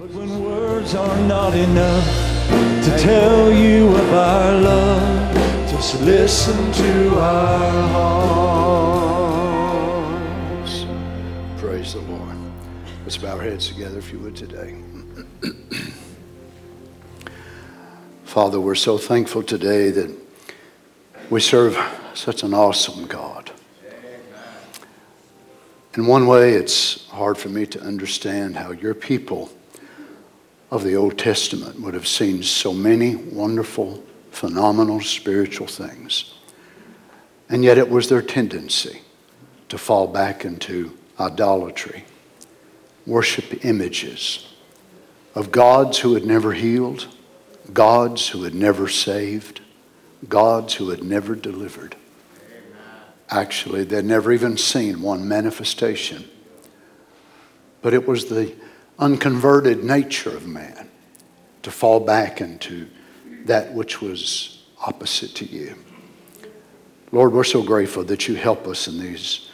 But when words are not enough to tell you of our love, just listen to our hearts. Praise the Lord. Let's bow our heads together, if you would, today. Father, we're so thankful today that we serve such an awesome God. In one way, it's hard for me to understand how your people of the Old Testament would have seen so many wonderful, phenomenal spiritual things. And yet it was their tendency to fall back into idolatry, worship images of gods who had never healed, gods who had never saved, gods who had never delivered. Actually, they'd never even seen one manifestation. But it was the unconverted nature of man to fall back into that which was opposite to you. Lord, we're so grateful that you help us in these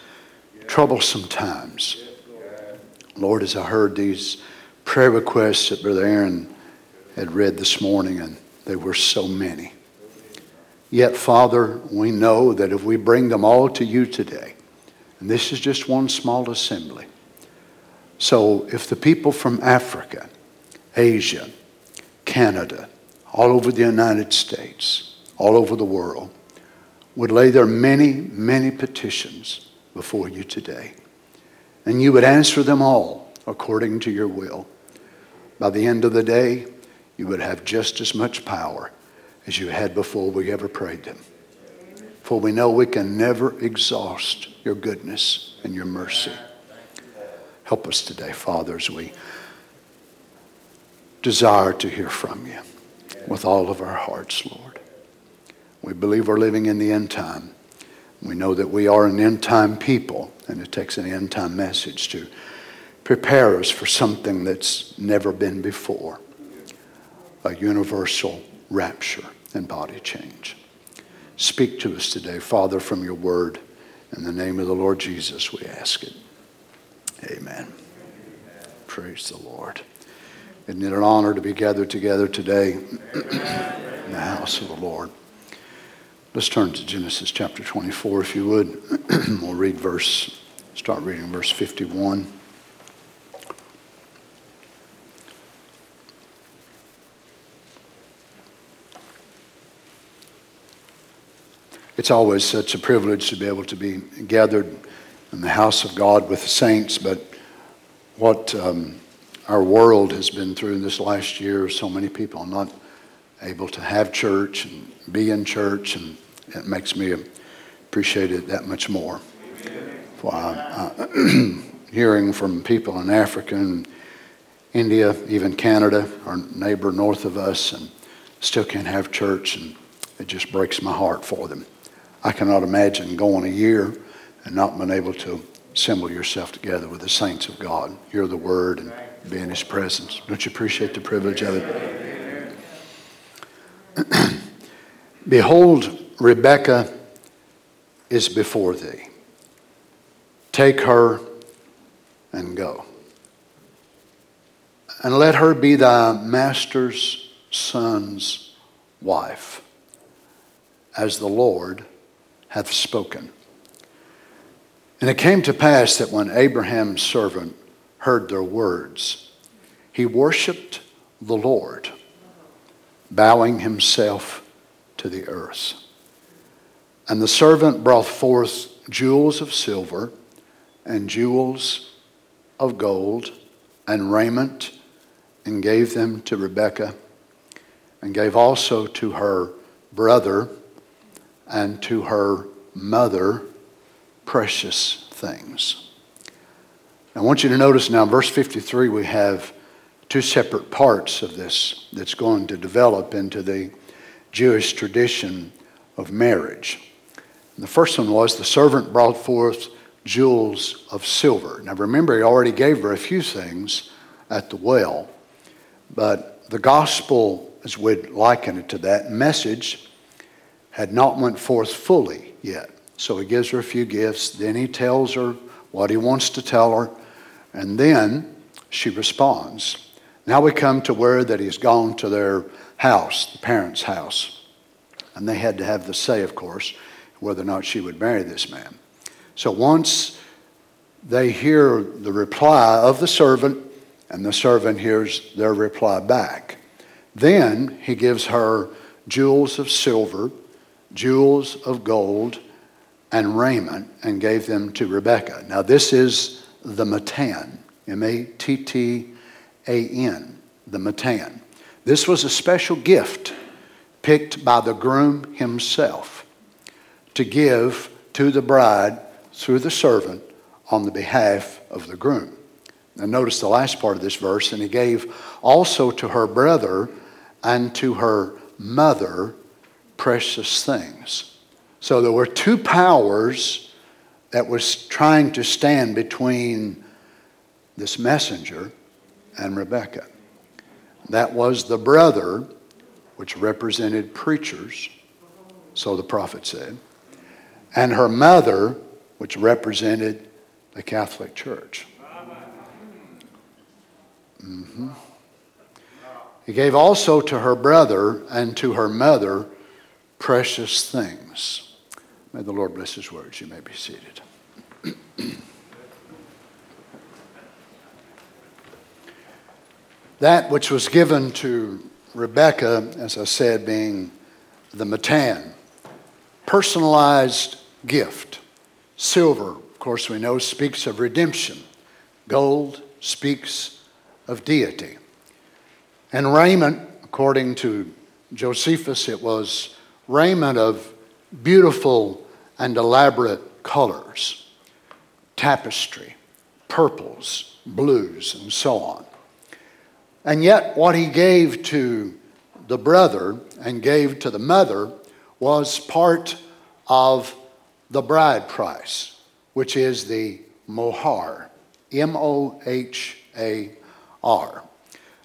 troublesome times. Lord, as I heard these prayer requests that Brother Aaron had read this morning, and they were so many. Yet, Father, we know that if we bring them all to you today, and this is just one small assembly, so if the people from Africa, Asia, Canada, all over the United States, all over the world, would lay their many, many petitions before you today, and you would answer them all according to your will, by the end of the day, you would have just as much power as you had before we ever prayed them. For we know we can never exhaust your goodness and your mercy. Help us today, Father, as we desire to hear from you with all of our hearts, Lord. We believe we're living in the end time. We know that we are an end time people, and it takes an end time message to prepare us for something that's never been before a universal rapture and body change. Speak to us today, Father, from your word. In the name of the Lord Jesus, we ask it. Amen. Praise the Lord. Isn't it an honor to be gathered together today in the house of the Lord? Let's turn to Genesis chapter 24, if you would. we'll read verse, start reading verse 51. It's always such a privilege to be able to be gathered in the house of God with the saints, but what um, our world has been through in this last year, so many people not able to have church and be in church, and it makes me appreciate it that much more. For uh, uh, hearing from people in Africa and India, even Canada, our neighbor north of us, and still can't have church, and it just breaks my heart for them. I cannot imagine going a year and not been able to assemble yourself together with the saints of God, hear the word, and be in His presence. Don't you appreciate the privilege of it? Behold, Rebekah is before thee. Take her and go. And let her be thy master's son's wife, as the Lord hath spoken. And it came to pass that when Abraham's servant heard their words, he worshiped the Lord, bowing himself to the earth. And the servant brought forth jewels of silver and jewels of gold and raiment and gave them to Rebekah and gave also to her brother and to her mother precious things. I want you to notice now, verse 53, we have two separate parts of this that's going to develop into the Jewish tradition of marriage. And the first one was the servant brought forth jewels of silver. Now remember, he already gave her a few things at the well, but the gospel, as we'd liken it to that, message had not went forth fully yet. So he gives her a few gifts. Then he tells her what he wants to tell her. And then she responds. Now we come to where that he's gone to their house, the parents' house. And they had to have the say, of course, whether or not she would marry this man. So once they hear the reply of the servant, and the servant hears their reply back, then he gives her jewels of silver, jewels of gold, and raiment, and gave them to Rebekah. Now, this is the Matan, M A T T A N, the Matan. This was a special gift picked by the groom himself to give to the bride through the servant on the behalf of the groom. Now, notice the last part of this verse, and he gave also to her brother and to her mother precious things. So there were two powers that was trying to stand between this messenger and Rebekah. That was the brother, which represented preachers, so the prophet said, and her mother, which represented the Catholic Church. Mm-hmm. He gave also to her brother and to her mother precious things. May the Lord bless his words. You may be seated. that which was given to Rebecca, as I said, being the matan, personalized gift. Silver, of course, we know speaks of redemption. Gold speaks of deity. And raiment, according to Josephus, it was raiment of beautiful and elaborate colors, tapestry, purples, blues, and so on. And yet, what he gave to the brother and gave to the mother was part of the bride price, which is the mohar, M O H A R.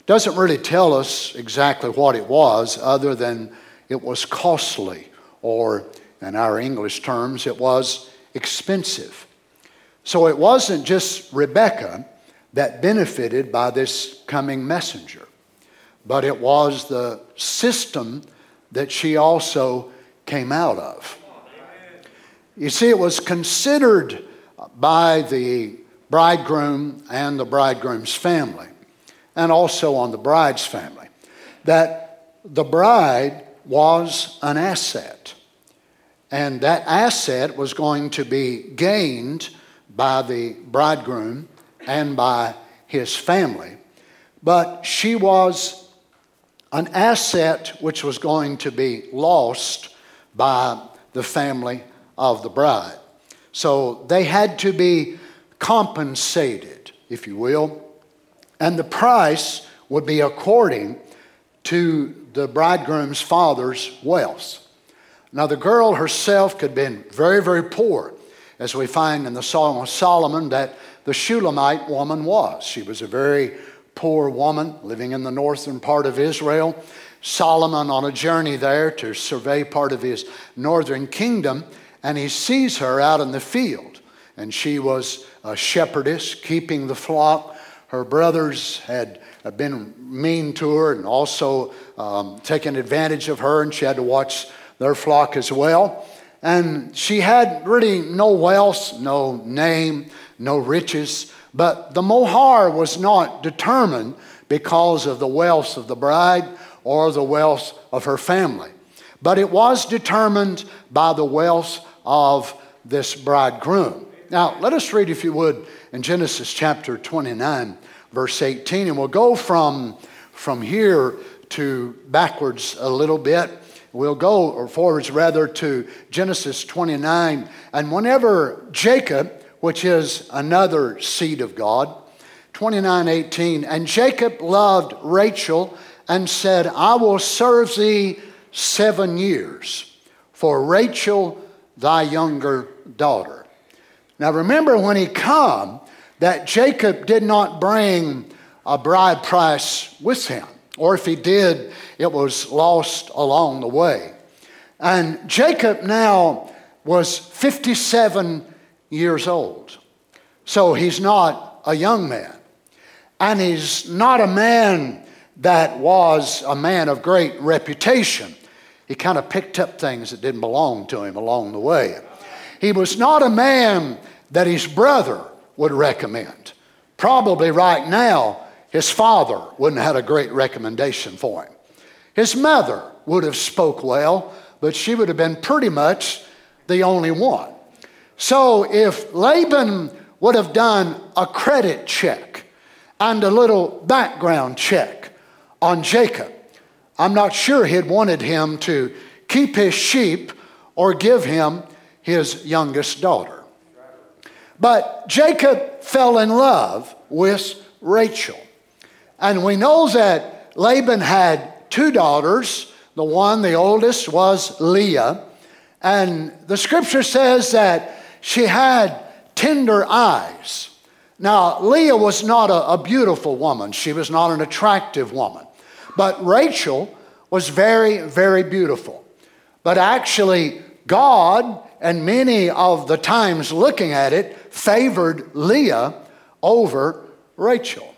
Doesn't really tell us exactly what it was, other than it was costly, or in our English terms, it was expensive. So it wasn't just Rebecca that benefited by this coming messenger, but it was the system that she also came out of. You see, it was considered by the bridegroom and the bridegroom's family, and also on the bride's family, that the bride was an asset. And that asset was going to be gained by the bridegroom and by his family. But she was an asset which was going to be lost by the family of the bride. So they had to be compensated, if you will, and the price would be according to the bridegroom's father's wealth. Now, the girl herself could have been very, very poor, as we find in the Song of Solomon that the Shulamite woman was. She was a very poor woman living in the northern part of Israel. Solomon on a journey there to survey part of his northern kingdom, and he sees her out in the field. And she was a shepherdess keeping the flock. Her brothers had been mean to her and also um, taken advantage of her, and she had to watch their flock as well. And she had really no wealth, no name, no riches, but the mohar was not determined because of the wealth of the bride or the wealth of her family. But it was determined by the wealth of this bridegroom. Now, let us read, if you would, in Genesis chapter 29, verse 18, and we'll go from, from here to backwards a little bit. We'll go, or forwards rather, to Genesis 29. And whenever Jacob which is another seed of God. 29:18 And Jacob loved Rachel and said, I will serve thee 7 years for Rachel thy younger daughter. Now remember when he come that Jacob did not bring a bride price with him, or if he did, it was lost along the way. And Jacob now was 57 years old. So he's not a young man. and he's not a man that was a man of great reputation. He kind of picked up things that didn't belong to him along the way. He was not a man that his brother would recommend. Probably right now, his father wouldn't have had a great recommendation for him. His mother would have spoke well, but she would have been pretty much the only one. So if Laban would have done a credit check and a little background check on Jacob. I'm not sure he'd wanted him to keep his sheep or give him his youngest daughter. But Jacob fell in love with Rachel. And we know that Laban had two daughters. The one, the oldest, was Leah. And the scripture says that she had tender eyes. Now, Leah was not a, a, beautiful woman, she was not an attractive woman. But Rachel was very, very beautiful. But actually, God, and many of the times looking at it, favored Leah over Rachel.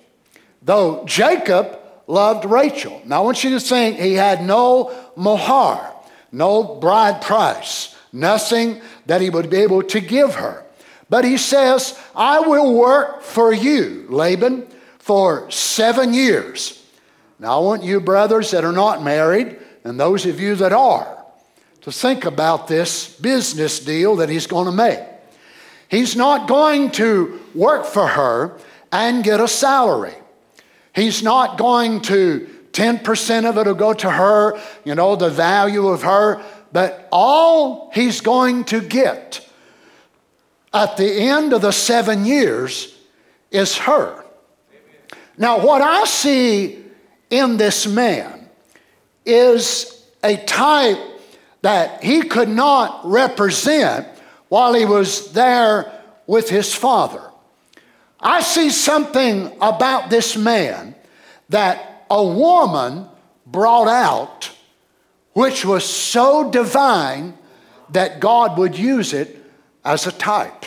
Though Jacob loved Rachel. Now, I want you to think he had no mohar, no bride price, nothing that he would be able to give her. But he says, I will work for you, Laban, for seven years. Now, I want you brothers that are not married, and those of you that are, to think about this business deal that he's going to make. He's not going to work for her and get a salary. He's not going to, 10% of it will go to her, you know, the value of her, but all he's going to get at the end of the seven years is her. Now, what I see in this man is a type that he could not represent while he was there with his father. I see something about this man that a woman brought out, which was so divine that God would use it as a type.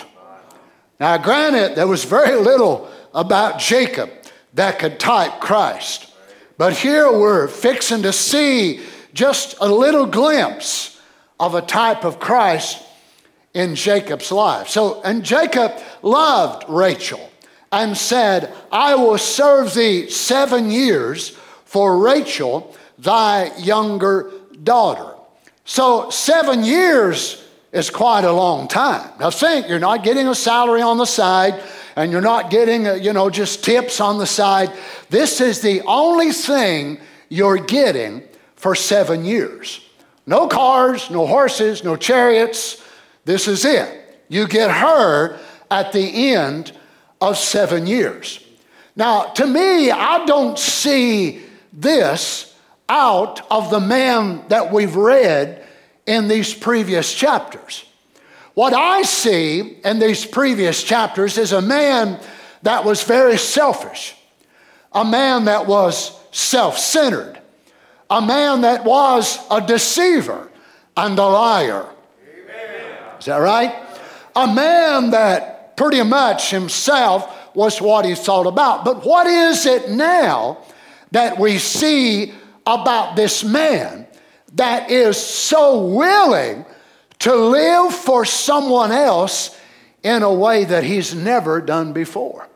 Now, granted, there was very little about Jacob that could type Christ. But here we're fixing to see just a little glimpse of a type of Christ in Jacob's life. So, and Jacob loved Rachel and said, I will serve thee seven years for Rachel, thy younger daughter. So, seven years is quite a long time. Now think, you're not getting a salary on the side and you're not getting, uh, you know, just tips on the side. This is the only thing you're getting for seven years. No cars, no horses, no chariots. This is it. You get her at the end of seven years. Now, to me, I don't see this out of the man that we've read in these previous chapters. What I see in these previous chapters is a man that was very selfish, a man that was self centered, a man that was a deceiver and a liar. Amen. Is that right? A man that pretty much himself was what he thought about. But what is it now that we see about this man that is so willing to live for someone else in a way that he's never done before.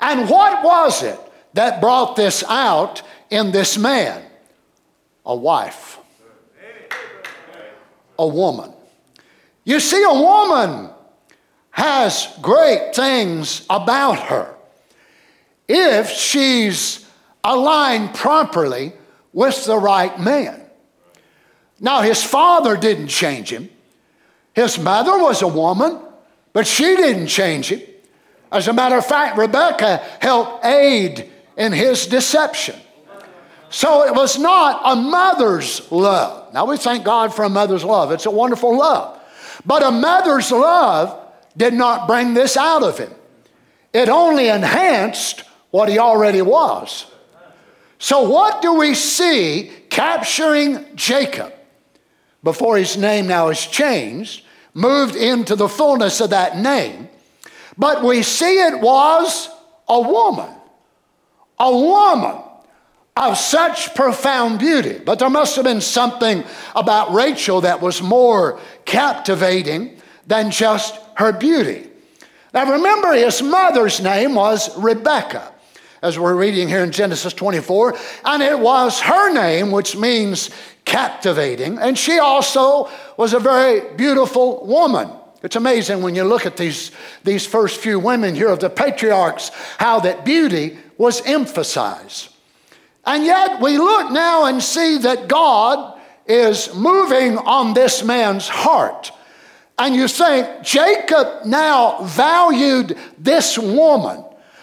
And what was it that brought this out in this man? A wife, a woman. You see, a woman has great things about her if she's aligned properly with the right man. Now, his father didn't change him. His mother was a woman, but she didn't change him. As a matter of fact, Rebecca helped aid in his deception. So it was not a mother's love. Now we thank God for a mother's love. It's a wonderful love. But a mother's love did not bring this out of him, it only enhanced what he already was. So, what do we see capturing Jacob before his name now is changed, moved into the fullness of that name? But we see it was a woman, a woman of such profound beauty. But there must have been something about Rachel that was more captivating than just her beauty. Now remember, his mother's name was Rebecca, as we're reading here in Genesis 24, and it was her name, which means captivating, and she also was a very beautiful woman. It's amazing when you look at these, these first few women here of the patriarchs, how that beauty was emphasized. And yet we look now and see that God is moving on this man's heart. And you think Jacob now valued this woman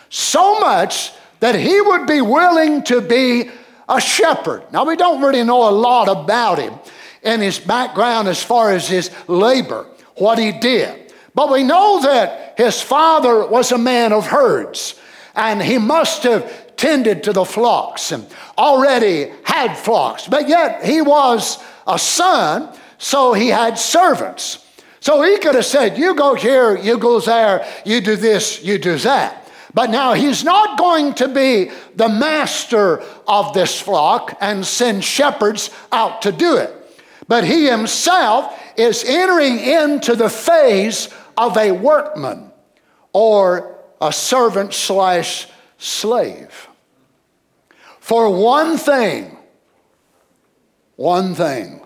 so much that he would be willing to be a shepherd. Now, we don't really know a lot about him and his background as far as his labor, what he did. But we know that his father was a man of herds, and he must have tended to the flocks and already had flocks. But yet he was a son, so he had servants. So he could have said, You go here, you go there, you do this, you do that. But now he's not going to be the master of this flock and send shepherds out to do it. But he himself is entering into the phase of a workman or a servant slash slave. For one thing, one thing,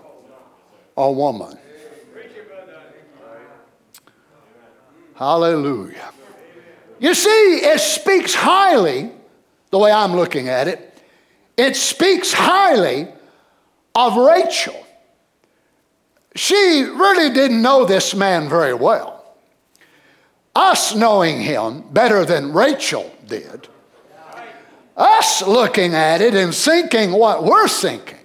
a woman Hallelujah. You see, it speaks highly, the way I'm looking at it, it speaks highly of Rachel. She really didn't know this man very well. Us knowing him better than Rachel did, us looking at it and thinking what we're thinking,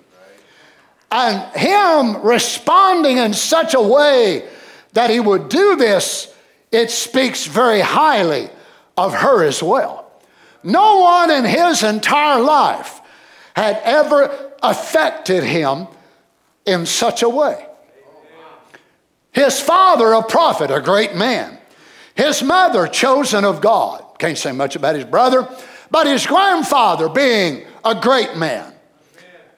and him responding in such a way that he would do this it speaks very highly of her as well. No one in his entire life had ever affected him in such a way. His father, a prophet, a great man. His mother, chosen of God. Can't say much about his brother, but his grandfather being a great man.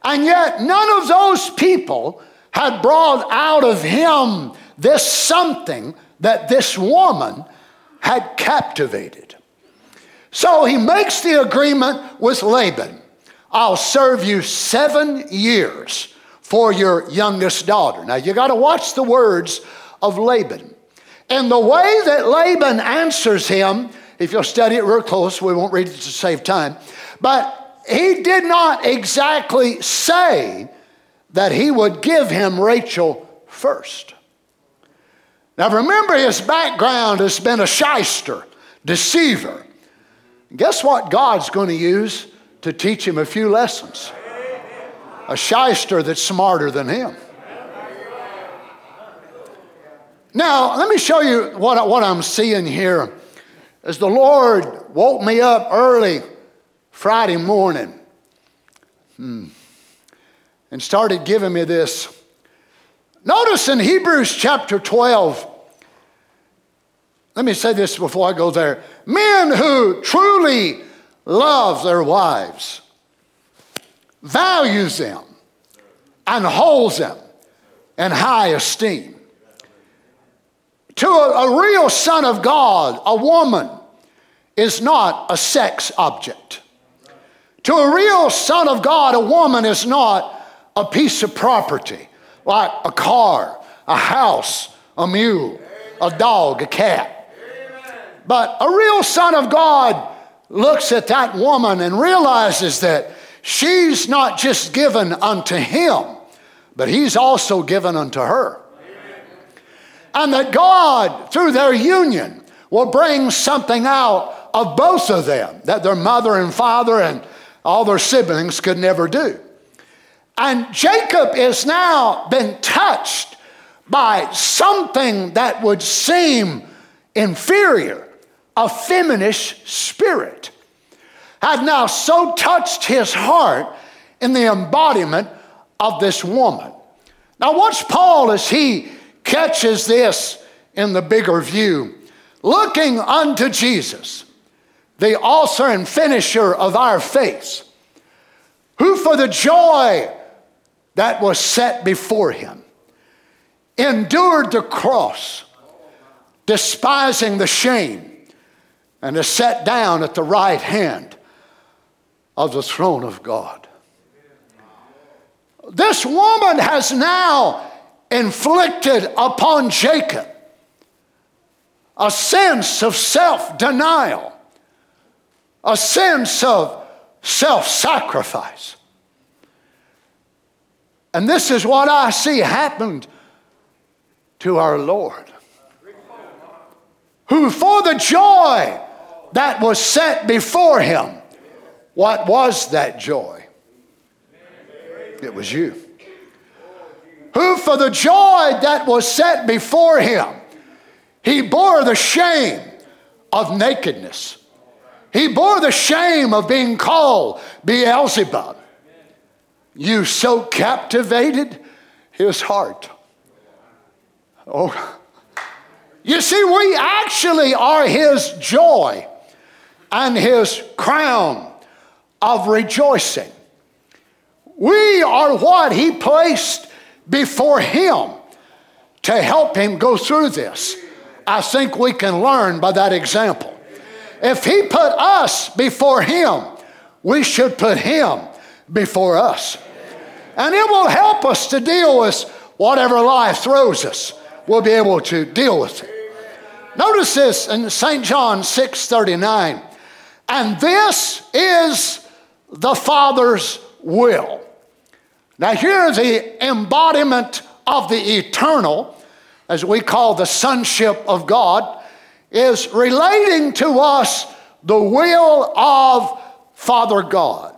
And yet, none of those people had brought out of him this something that this woman had captivated. So he makes the agreement with Laban I'll serve you seven years for your youngest daughter. Now you got to watch the words of Laban. And the way that Laban answers him, if you'll study it real close, we won't read it to save time, but he did not exactly say that he would give him Rachel first. Now remember, his background has been a shyster, deceiver. Guess what God's going to use to teach him a few lessons? A shyster that's smarter than him. Now, let me show you what, what I'm seeing here. As the Lord woke me up early Friday morning hmm, and started giving me this Notice in Hebrews chapter 12, let me say this before I go there. Men who truly love their wives, values them, and holds them in high esteem. To a, a real son of God, a woman is not a sex object. To a real son of God, a woman is not a piece of property like a car, a house, a mule, a dog, a cat. But a real son of God looks at that woman and realizes that she's not just given unto him, but he's also given unto her. And that God, through their union, will bring something out of both of them that their mother and father and all their siblings could never do. And Jacob is now been touched by something that would seem inferior, a feminish spirit, had now so touched his heart in the embodiment of this woman. Now, watch Paul as he catches this in the bigger view. Looking unto Jesus, the author and finisher of our faith, who for the joy that was set before him endured the cross, despising the shame, and is set down at the right hand of the throne of God. This woman has now inflicted upon Jacob a sense of self denial, a sense of self sacrifice. And this is what I see happened to our Lord, who for the joy that was set before him, what was that joy? It was you. Who for the joy that was set before him, he bore the shame of nakedness. He bore the shame of being called Beelzebub. You so captivated his heart. Oh, you see, we actually are his joy and his crown of rejoicing. We are what he placed before him to help him go through this. I think we can learn by that example. If he put us before him, we should put him before us. And it will help us to deal with whatever life throws us. We'll be able to deal with it. Notice this in St. John 6 39. And this is the Father's will. Now, here the embodiment of the eternal, as we call the sonship of God, is relating to us the will of Father God.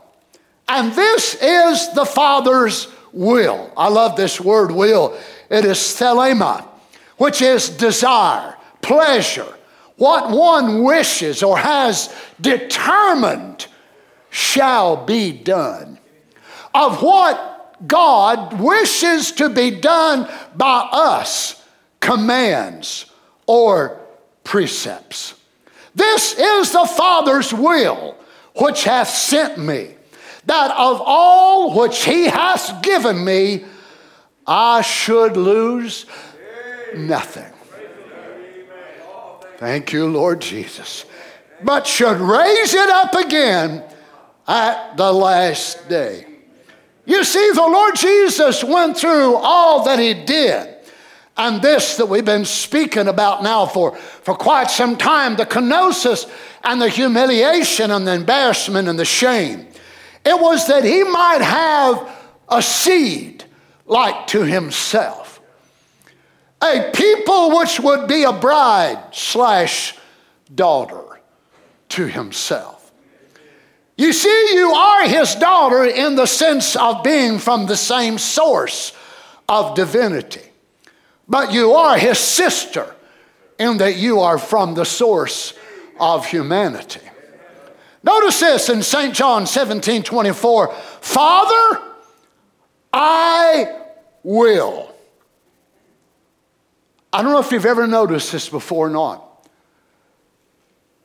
And this is the Father's will. I love this word will. It is thelema, which is desire pleasure, what one wishes or has determined shall be done. Of what God wishes to be done by us, commands or precepts. This is the Father's will which hath sent me, that of all which he hath given me, I should lose nothing. Thank you, Lord Jesus. But should raise it up again at the last day. You see, the Lord Jesus went through all that He did. And this that we've been speaking about now for, for quite some time the kenosis and the humiliation and the embarrassment and the shame. It was that He might have a seed like to Himself a people which would be a bride slash daughter to himself. You see, you are his daughter in the sense of being from the same source of divinity, but you are his sister in that you are from the source of humanity. Notice this in St. John 17 24 Father, I will I don't know if you've ever noticed this before or not.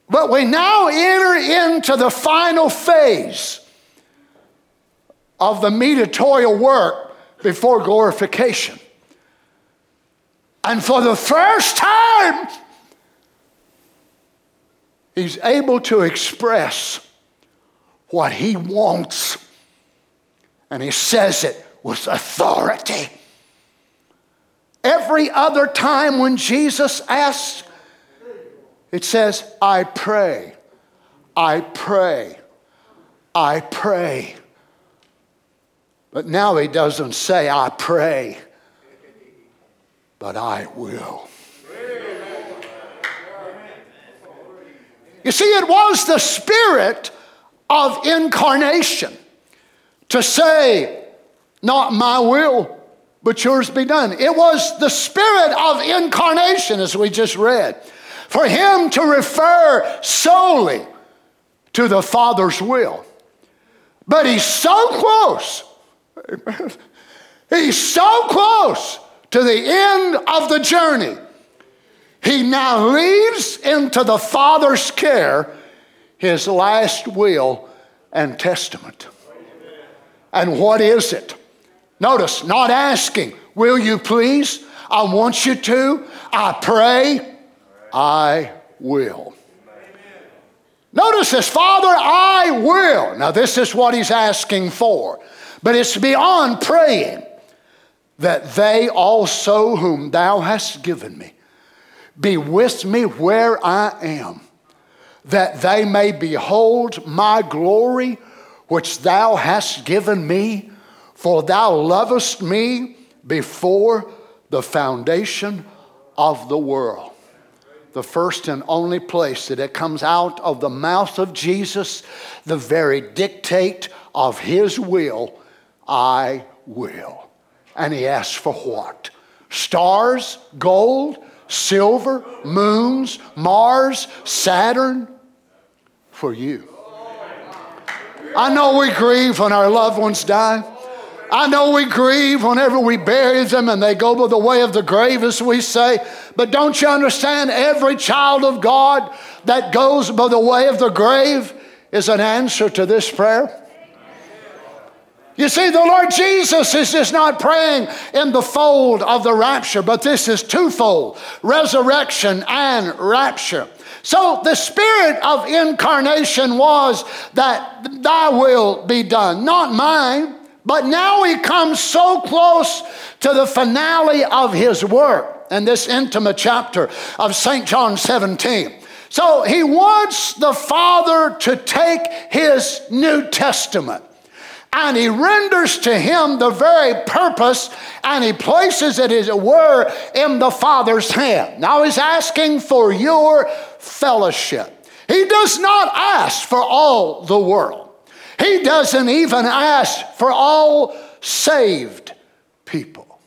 But we now enter into the final phase of the mediatorial work before glorification. And for the first time, he's able to express what he wants. And he says it with authority. Every other time when Jesus asks, it says, I pray, I pray, I pray. But now he doesn't say, I pray, but I will. You see, it was the spirit of incarnation to say, Not my will, but yours be done. It was the spirit of incarnation, as we just read, for him to refer solely to the Father's will. But he's so close. He's so close to the end of the journey. He now leaves into the Father's care his last will and testament. And what is it? Notice, not asking, will you please? I want you to. I pray, I will. Notice this, Father, I will. Now, this is what he's asking for, but it's beyond praying that they also, whom thou hast given me, be with me where I am, that they may behold my glory which thou hast given me, for thou lovest me before the foundation of the world the first and only place that it comes out of the mouth of Jesus, the very dictate of his will, I will. And he asks for what? Stars, gold, silver, moons, Mars, Saturn, for you. I know we grieve when our loved ones die. I know we grieve whenever we bury them and they go by the way of the grave, as we say. But don't you understand? Every child of God that goes by the way of the grave is an answer to this prayer. You see, the Lord Jesus is just not praying in the fold of the rapture, but this is twofold resurrection and rapture. So the spirit of incarnation was that thy will be done, not mine. But now he comes so close to the finale of his work in this intimate chapter of St. John 17. So he wants the Father to take his New Testament and he renders to him the very purpose and he places it, as it were, in the Father's hand. Now he's asking for your fellowship. He does not ask for all the world. He doesn't even ask for all saved people.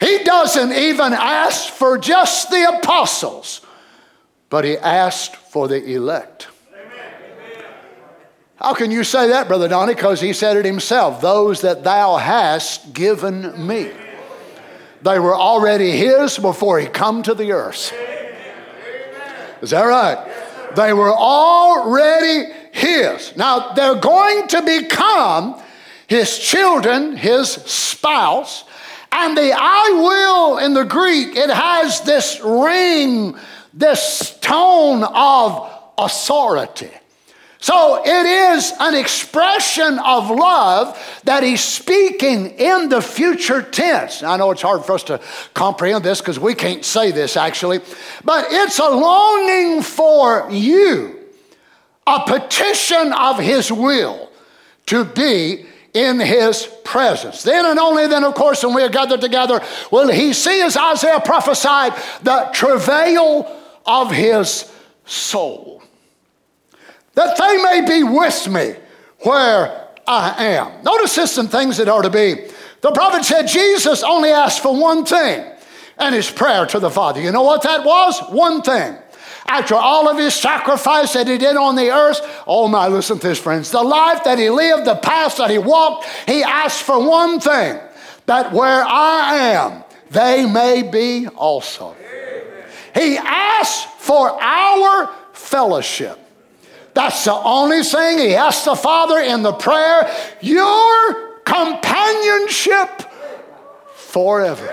He doesn't even ask for just the apostles, but he asked for the elect. How can you say that, Brother Donnie? Because he said it himself those that thou hast given me. They were already his before he come to the earth. Is that right? They were already his. Now, they're going to become his children, his spouse. And the I will in the Greek, it has this ring, this tone of authority. So it is an expression of love that he's speaking in the future tense. I know it's hard for us to comprehend this because we can't say this actually, but it's a longing for you a petition of his will to be in his presence. Then and only then, of course, when we are gathered together, will he see, as Isaiah prophesied, the travail of his soul. That they may be with me where I am. Notice this some things that are to be. The prophet said Jesus only asked for one thing and his prayer to the Father. You know what that was? One thing after all of his sacrifice that he did on the earth. Oh my, listen to this, friends. The life that he lived, the path that he walked, he asked for one thing that where I am, they may be also. He asked for our fellowship. That's the only thing he asked the Father in the prayer your companionship forever.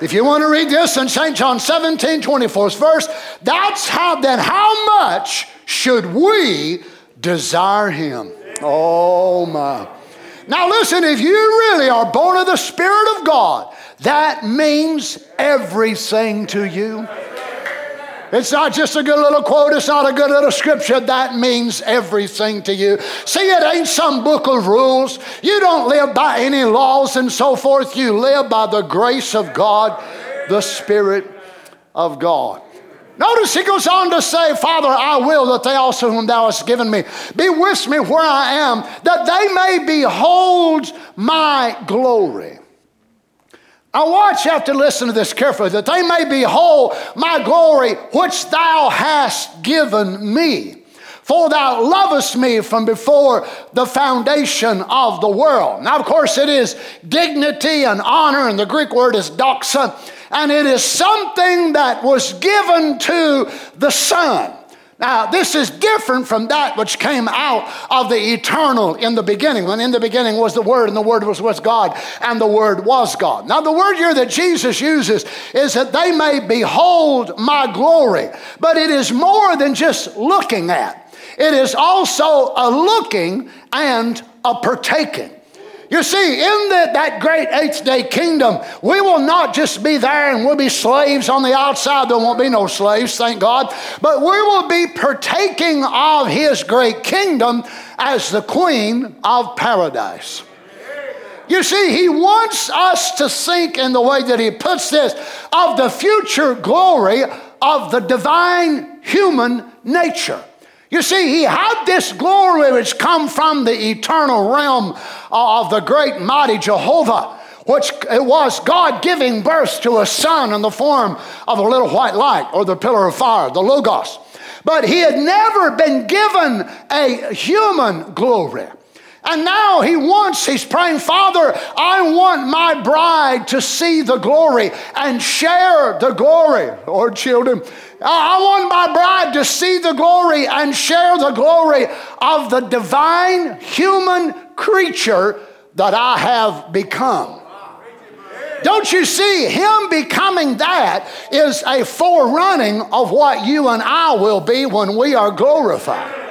If you want to read this in St. John 17, 24th verse, that's how then how much should we desire him? Oh my. Now listen, if you really are born of the Spirit of God, that means everything to you. It's not just a good little quote, it's not a good little scripture. That means everything to you. See, it ain't some book of rules. You don't live by any laws and so forth. You live by the grace of God, the Spirit of God. Notice he goes on to say, Father, I will that they also whom thou hast given me be with me where I am, that they may behold my glory. Now, watch, you have to listen to this carefully, that they may behold my glory which thou hast given me. For thou lovest me from before the foundation of the world. Now, of course, it is dignity and honor, and the Greek word is doxa. and it is something that was given to the Son. Now, this is different from that which came out of the eternal in the beginning. When in the beginning was the Word, and the Word was with God, and the Word was God. Now, the word here that Jesus uses is that they may behold my glory. But it is more than just looking at, it is also a looking and a partaking. You see, in the, that great eighth day kingdom, we will not just be there and we'll be slaves on the outside. There won't be no slaves, thank God. But we will be partaking of his great kingdom as the queen of paradise. You see, he wants us to think in the way that he puts this of the future glory of the divine human nature. You see, he had this glory which come from the eternal realm of the great mighty Jehovah which it was God giving birth to a son in the form of a little white light or the pillar of fire, the Logos. But he had never been given a human glory. And now he wants, he's praying, Father, I want my bride to see the glory and share the glory. Lord, children, I want my bride to see the glory and share the glory of the divine human creature that I have become. Don't you see? Him becoming that is a forerunning of what you and I will be when we are glorified.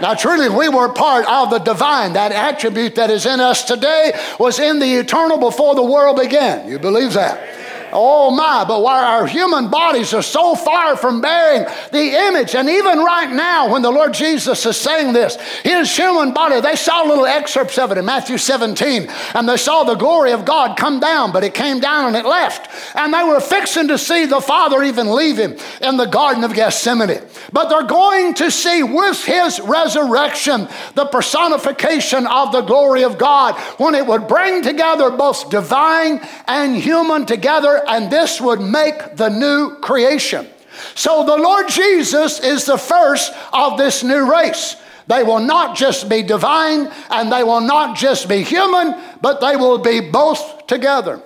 Now, truly, we were part of the divine. That attribute that is in us today was in the eternal before the world began. You believe that? Oh my, but why our human bodies are so far from bearing the image, and even right now, when the Lord Jesus is saying this, his human body, they saw little excerpts of it in Matthew 17, and they saw the glory of God come down, but it came down and it left. And they were fixing to see the Father even leave him in the Garden of Gethsemane. But they're going to see with his resurrection the personification of the glory of God when it would bring together both divine and human together and this would make the new creation. So the Lord Jesus is the first of this new race. They will not just be divine and they will not just be human, but they will be both together.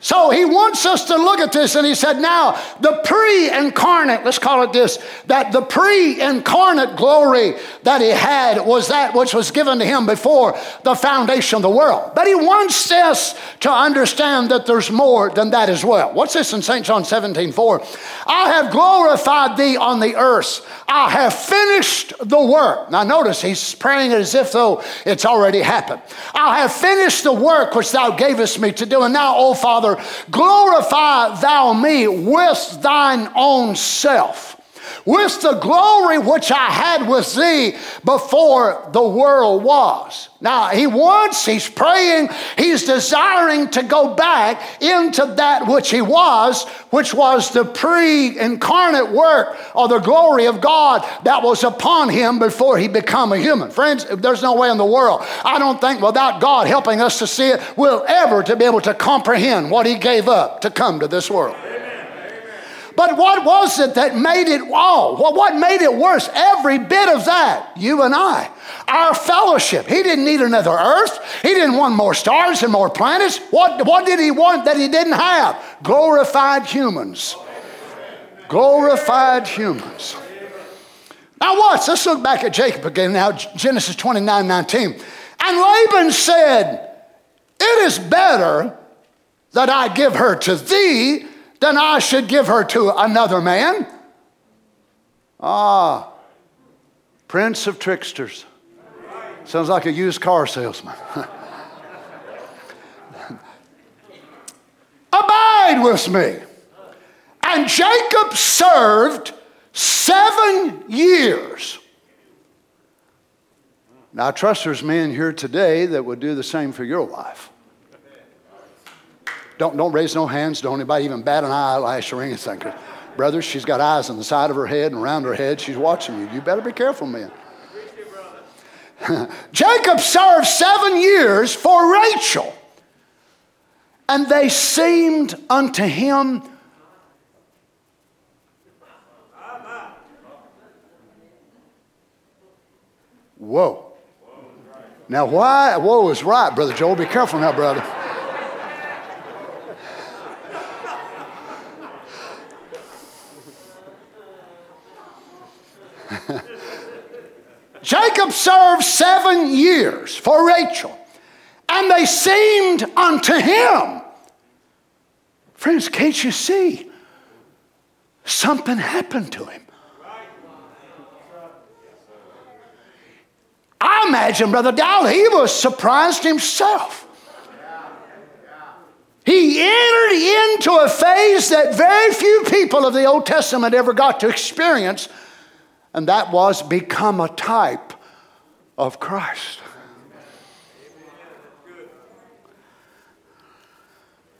So he wants us to look at this, and he said, Now, the pre incarnate, let's call it this, that the pre incarnate glory that he had was that which was given to him before the foundation of the world. But he wants us to understand that there's more than that as well. What's this in St. John 17 4? I have glorified thee on the earth, I have finished the work. Now, notice he's praying as if though it's already happened. I have finished the work which thou gavest me to do, and now, O Father, Father, glorify thou me with thine own self with the glory which I had with thee before the world was. Now, he wants, he's praying, he's desiring to go back into that which he was, which was the pre incarnate work of the glory of God that was upon him before he became a human. Friends, there's no way in the world, I don't think without God helping us to see it, we'll ever to be able to comprehend what he gave up to come to this world. But what was it that made it all? Well, what made it worse? Every bit of that, you and I. Our fellowship. He didn't need another earth. He didn't want more stars and more planets. What, what did he want that he didn't have? Glorified humans. Glorified humans. Now, watch. Let's look back at Jacob again now, Genesis 29 19. And Laban said, It is better that I give her to thee then I should give her to another man. Ah, prince of tricksters. Sounds like a used car salesman. Abide with me. And Jacob served seven years. Now, I trust there's men here today that would do the same for your wife. Don't, don't raise no hands. Don't anybody even bat an eyelash or anything. Brother, she's got eyes on the side of her head and around her head. She's watching you. You better be careful, man. Jacob served seven years for Rachel, and they seemed unto him. Whoa. Now, why? Whoa is right, Brother Joel. Be careful now, brother. Jacob served seven years for Rachel, and they seemed unto him. Friends, can't you see? Something happened to him. I imagine Brother Dowell, he was surprised himself. He entered into a phase that very few people of the Old Testament ever got to experience, and that was become a type of Christ.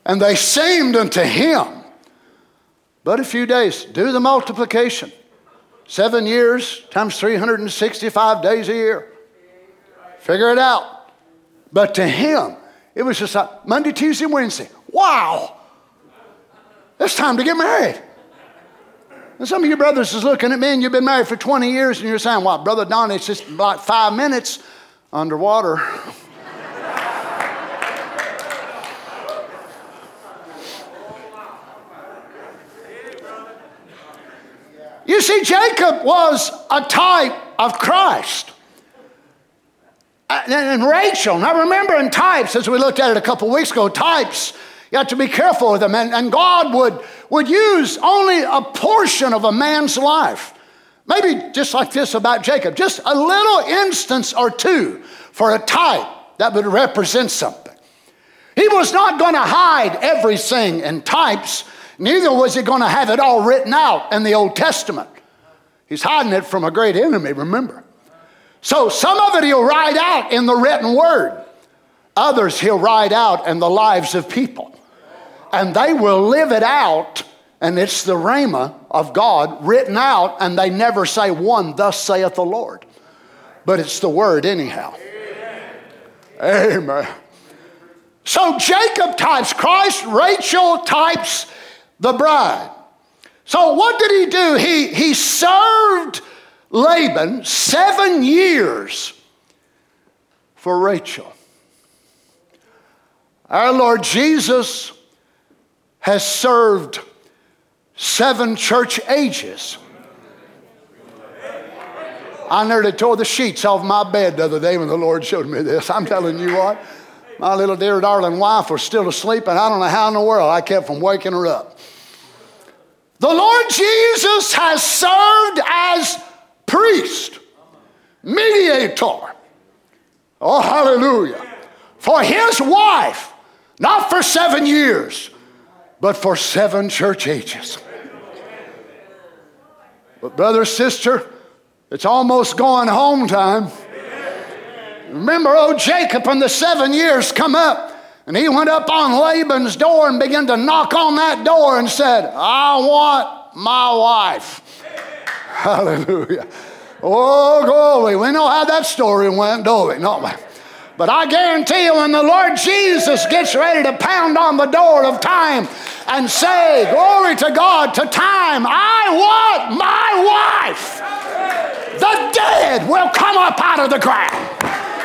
And they seemed unto him but a few days. Do the multiplication. Seven years times 365 days a year. Figure it out. But to him, it was just like Monday, Tuesday, Wednesday. Wow! It's time to get married. And some of your brothers is looking at me and you've been married for 20 years and you're saying, well, Brother Don, it's just like five minutes underwater. you see, Jacob was a type of Christ. And Rachel, now remember in types, as we looked at it a couple weeks ago, types, you have to be careful with them. And, and God would, would use only a portion of a man's life. Maybe just like this about Jacob, just a little instance or two for a type that would represent something. He was not going to hide everything in types, neither was he going to have it all written out in the Old Testament. He's hiding it from a great enemy, remember. So some of it he'll write out in the written word, others he'll write out in the lives of people. And they will live it out, and it's the rhema of God written out, and they never say one, thus saith the Lord. But it's the word anyhow. Amen. Amen. So Jacob types Christ, Rachel types the bride. So what did he do? He, he served Laban seven years for Rachel. Our Lord Jesus has served seven church ages. I nearly tore the sheets off my bed the other day when the Lord showed me this. I'm telling you what, my little dear darling wife was still asleep, and I don't know how in the world I kept from waking her up. The Lord Jesus has served as priest, mediator. Oh, hallelujah. For his wife, not for seven years, but for seven church ages. But, brother, sister, it's almost going home time. Remember, old Jacob and the seven years come up, and he went up on Laban's door and began to knock on that door and said, I want my wife. Hallelujah. Oh, glory. We know how that story went, don't we? We? But I guarantee you, when the Lord Jesus gets ready to pound on the door of time and say, Glory to God, to time, I want my wife, the dead will come up out of the ground.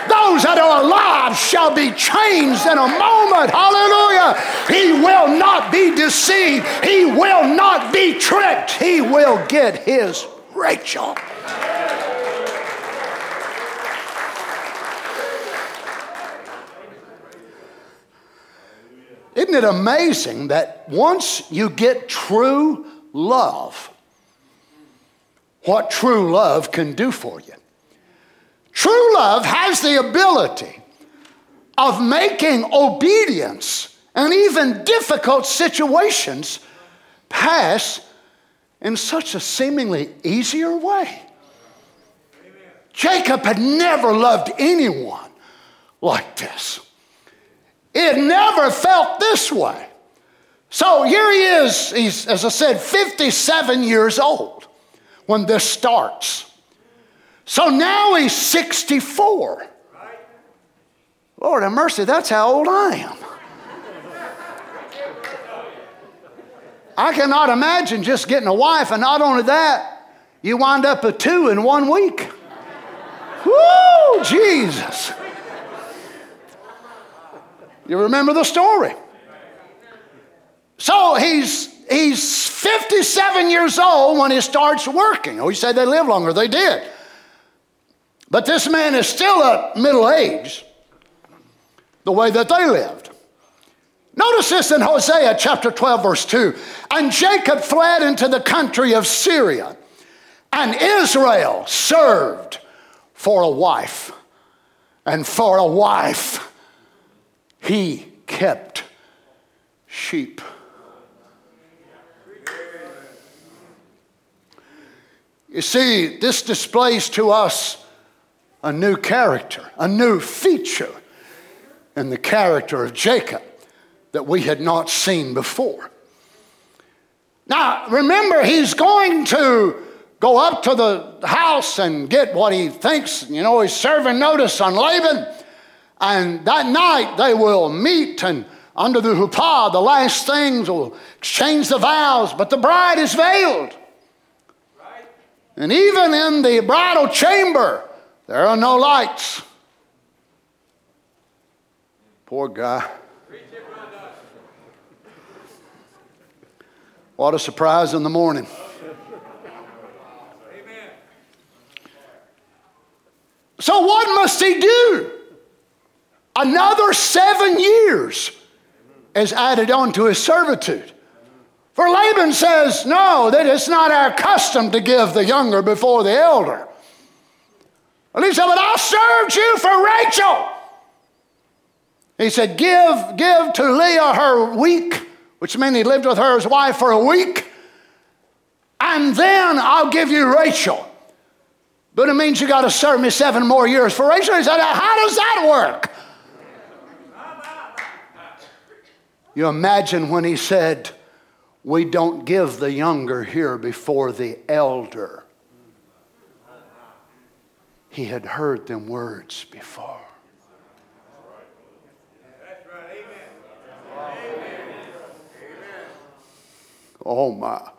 Those that are alive shall be changed in a moment. Hallelujah. He will not be deceived, he will not be tricked. He will get his Rachel. Isn't it amazing that once you get true love, what true love can do for you? True love has the ability of making obedience and even difficult situations pass in such a seemingly easier way. Jacob had never loved anyone like this. Had never felt this way. So here he is, he's, as I said, 57 years old when this starts. So now he's 64. Lord have mercy, that's how old I am. I cannot imagine just getting a wife, and not only that, you wind up with two in one week. Woo, Jesus. You remember the story. So he's he's 57 years old when he starts working. Oh, you say they live longer. They did. But this man is still at middle age, the way that they lived. Notice this in Hosea chapter 12, verse 2. And Jacob fled into the country of Syria, and Israel served for a wife. And for a wife, he kept sheep. You see, this displays to us a new character, a new feature in the character of Jacob that we had not seen before. Now, remember, he's going to go up to the house and get what he thinks, you know, he's serving notice on Laban. And that night they will meet and under the huppah, the last things will exchange the vows, but the bride is veiled. Right. And even in the bridal chamber, there are no lights. Poor guy. What a surprise in the morning. So, what must he do? Another seven years is added on to his servitude. For Laban says, No, that it's not our custom to give the younger before the elder. And he said, But I served you for Rachel. He said, Give, give to Leah her week, which meant he lived with her as wife for a week, and then I'll give you Rachel. But it means you got to serve me seven more years for Rachel. He said, How does that work? You imagine when he said, We don't give the younger here before the elder. He had heard them words before. Oh my.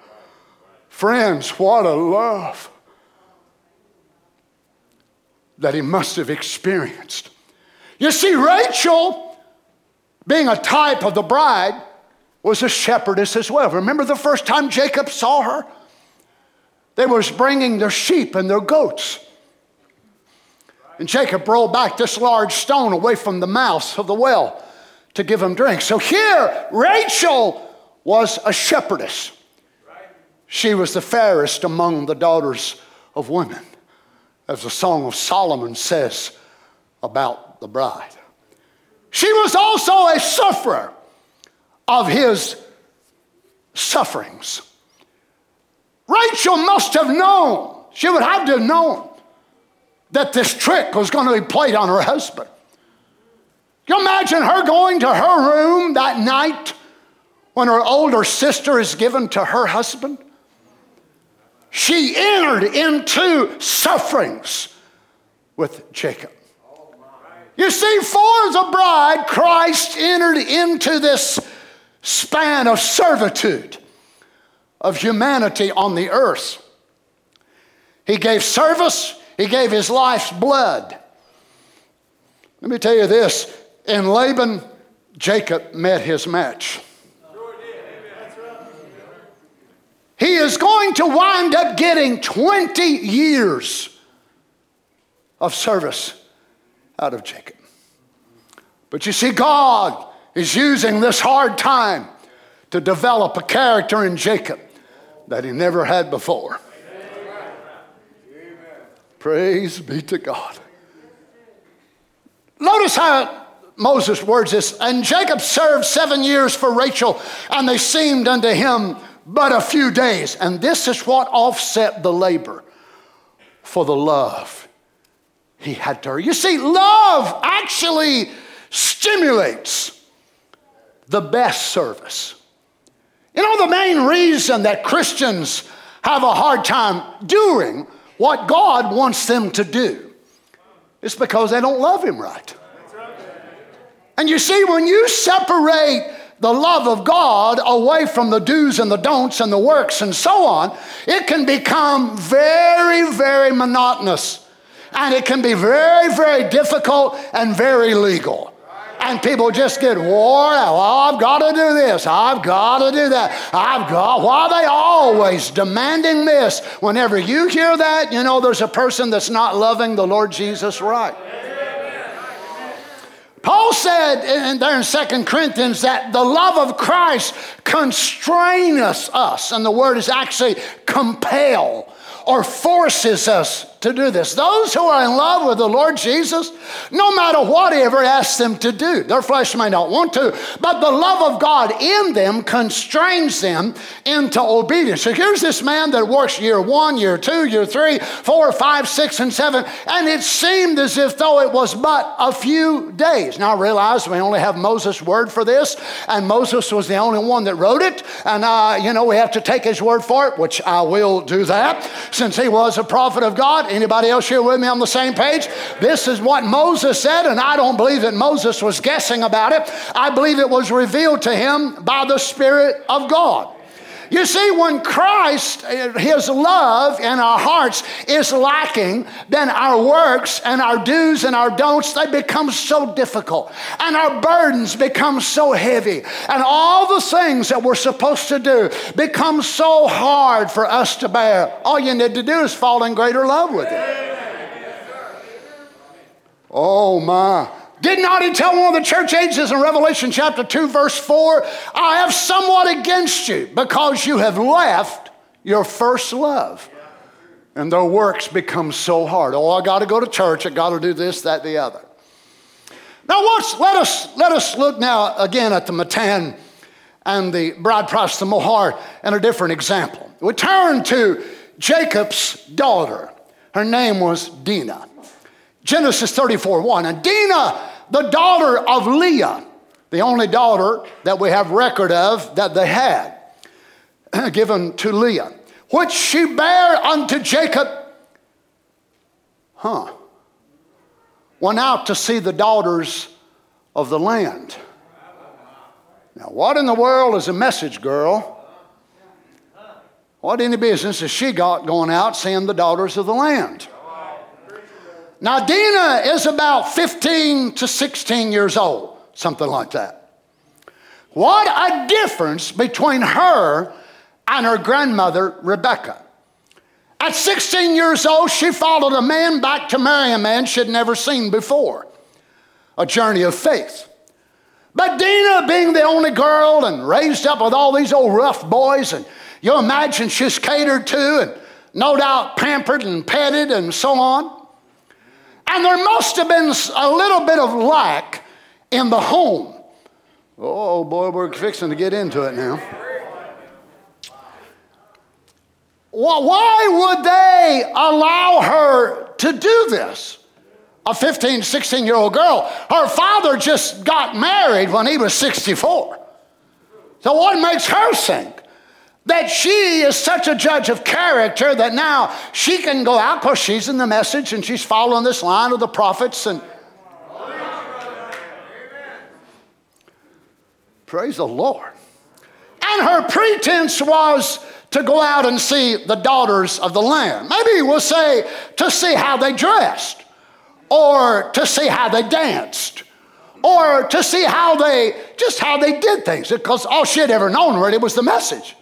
Friends, what a love that he must have experienced. You see, Rachel, being a type of the bride, was a shepherdess as well. Remember the first time Jacob saw her? They was bringing their sheep and their goats. And Jacob rolled back this large stone away from the mouth of the well to give him drink. So here, Rachel was a shepherdess. She was the fairest among the daughters of women as the Song of Solomon says about the bride. She was also a sufferer of his sufferings. Rachel must have known, she would have to have known that this trick was going to be played on her husband. You imagine her going to her room that night when her older sister is given to her husband? she entered into sufferings with Jacob. You see, for the bride, Christ entered into this span of servitude of humanity on the earth. He gave service, he gave his life's blood. Let me tell you this in Laban, Jacob met his match. he is going to wind up getting 20 years of service out of Jacob. But you see, God is using this hard time to develop a character in Jacob that he never had before. Amen. Praise be to God. Notice how Moses words this. And Jacob served seven years for Rachel, and they seemed unto him but a few days. And this is what offset the labor for the love he had to. You see, love actually stimulates the best service. You know, the main reason that Christians have a hard time doing what God wants them to do is because they don't love Him right. And you see, when you separate the love of God away from the do's and the don'ts and the works and so on, it can become very, very monotonous. And it can be very, very difficult and very legal. And people just get worn out. I've got to do this. I've got to do that. I've got. Why are they always demanding this? Whenever you hear that, you know there's a person that's not loving the Lord Jesus right. Paul said in, there in 2 Corinthians that the love of Christ constrains us, and the word is actually compel or forces us to do this. Those who are in love with the Lord Jesus, no matter what he ever asks them to do, their flesh may not want to, but the love of God in them constrains them into obedience. So here's this man that works year one, year two, year three, four, five, six, and seven, and it seemed as if though it was but a few days. Now I realize we only have Moses' word for this, and Moses was the only one that wrote it, and uh, you know we have to take his word for it, which I will do that since he was a prophet of God. Anybody else here with me on the same page? This is what Moses said, and I don't believe that Moses was guessing about it. I believe it was revealed to him by the Spirit of God. You see, when Christ, uh, His love in our hearts is lacking, then our works and our do's and our don'ts, they become so difficult. And our burdens become so heavy. And all the things that we're supposed to do become so hard for us to bear. All you need to do is fall in greater love with Him. Oh, my. Did not he tell one of the church ages in Revelation chapter 2, verse 4? I have somewhat against you because you have left your first love. And their works become so hard. Oh, I got to go to church. I got to do this, that, the other. Now, watch, let, us, let us look now again at the Matan and the bride price, the Mohar, and a different example. We turn to Jacob's daughter. Her name was Dinah. Genesis 34 1. And Dinah the daughter of Leah, the only daughter that we have record of that they had, given to Leah, which she bare unto Jacob. Huh. Went out to see the daughters of the land. Now, what in the world is a message girl? What any business has she got going out seeing the daughters of the land? Now, Dinah is about 15 to 16 years old, something like that. What a difference between her and her grandmother, Rebecca. At 16 years old, she followed a man back to marry a man she'd never seen before. A journey of faith. But Dinah, being the only girl and raised up with all these old rough boys, and you imagine she's catered to and no doubt pampered and petted and so on. And there must have been a little bit of lack in the home. Oh boy, we're fixing to get into it now. Why would they allow her to do this? A 15, 16 year old girl. Her father just got married when he was 64. So, what makes her think that she is such a judge of character that now she can go out because she's in the message and she's following this line of the prophets and praise the lord. And her pretense was to go out and see the daughters of the land maybe we'll say to see how they dressed or to see how they danced or to see how they just how they did things. Because all she had ever known really was the message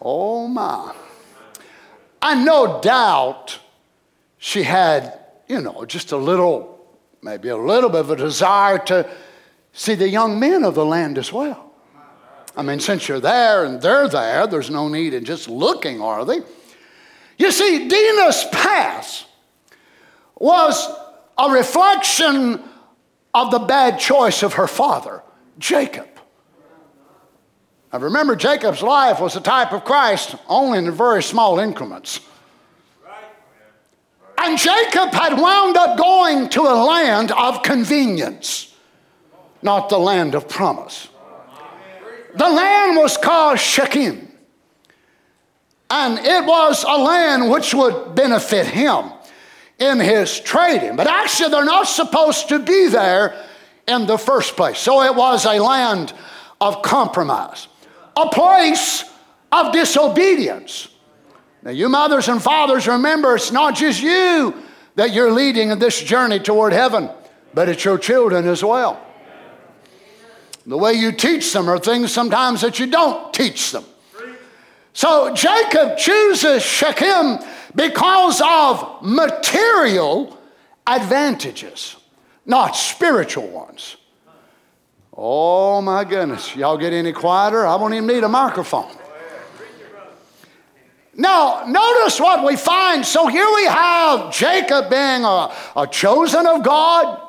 Oh my. And no doubt she had, you know, just a little, maybe a little bit of a desire to see the young men of the land as well. I mean, since you're there and they're there, there's no need in just looking, are they? You see, Dinah's past was a reflection of the bad choice of her father, Jacob. Now remember, Jacob's life was a type of Christ only in very small increments. And Jacob had wound up going to a land of convenience, not the land of promise. The land was called Shechem. And it was a land which would benefit him in his trading. But actually, they're not supposed to be there in the first place. So it was a land of compromise a place of disobedience. Now, you mothers and fathers, remember it's not just you that you're leading in this journey toward heaven, but it's your children as well. The way you teach them are things sometimes that you don't teach them. So Jacob chooses Shechem because of material advantages, not spiritual ones. Oh my goodness. Y'all get any quieter? I won't even need a microphone. Now, notice what we find. So here we have Jacob being a, a chosen of God,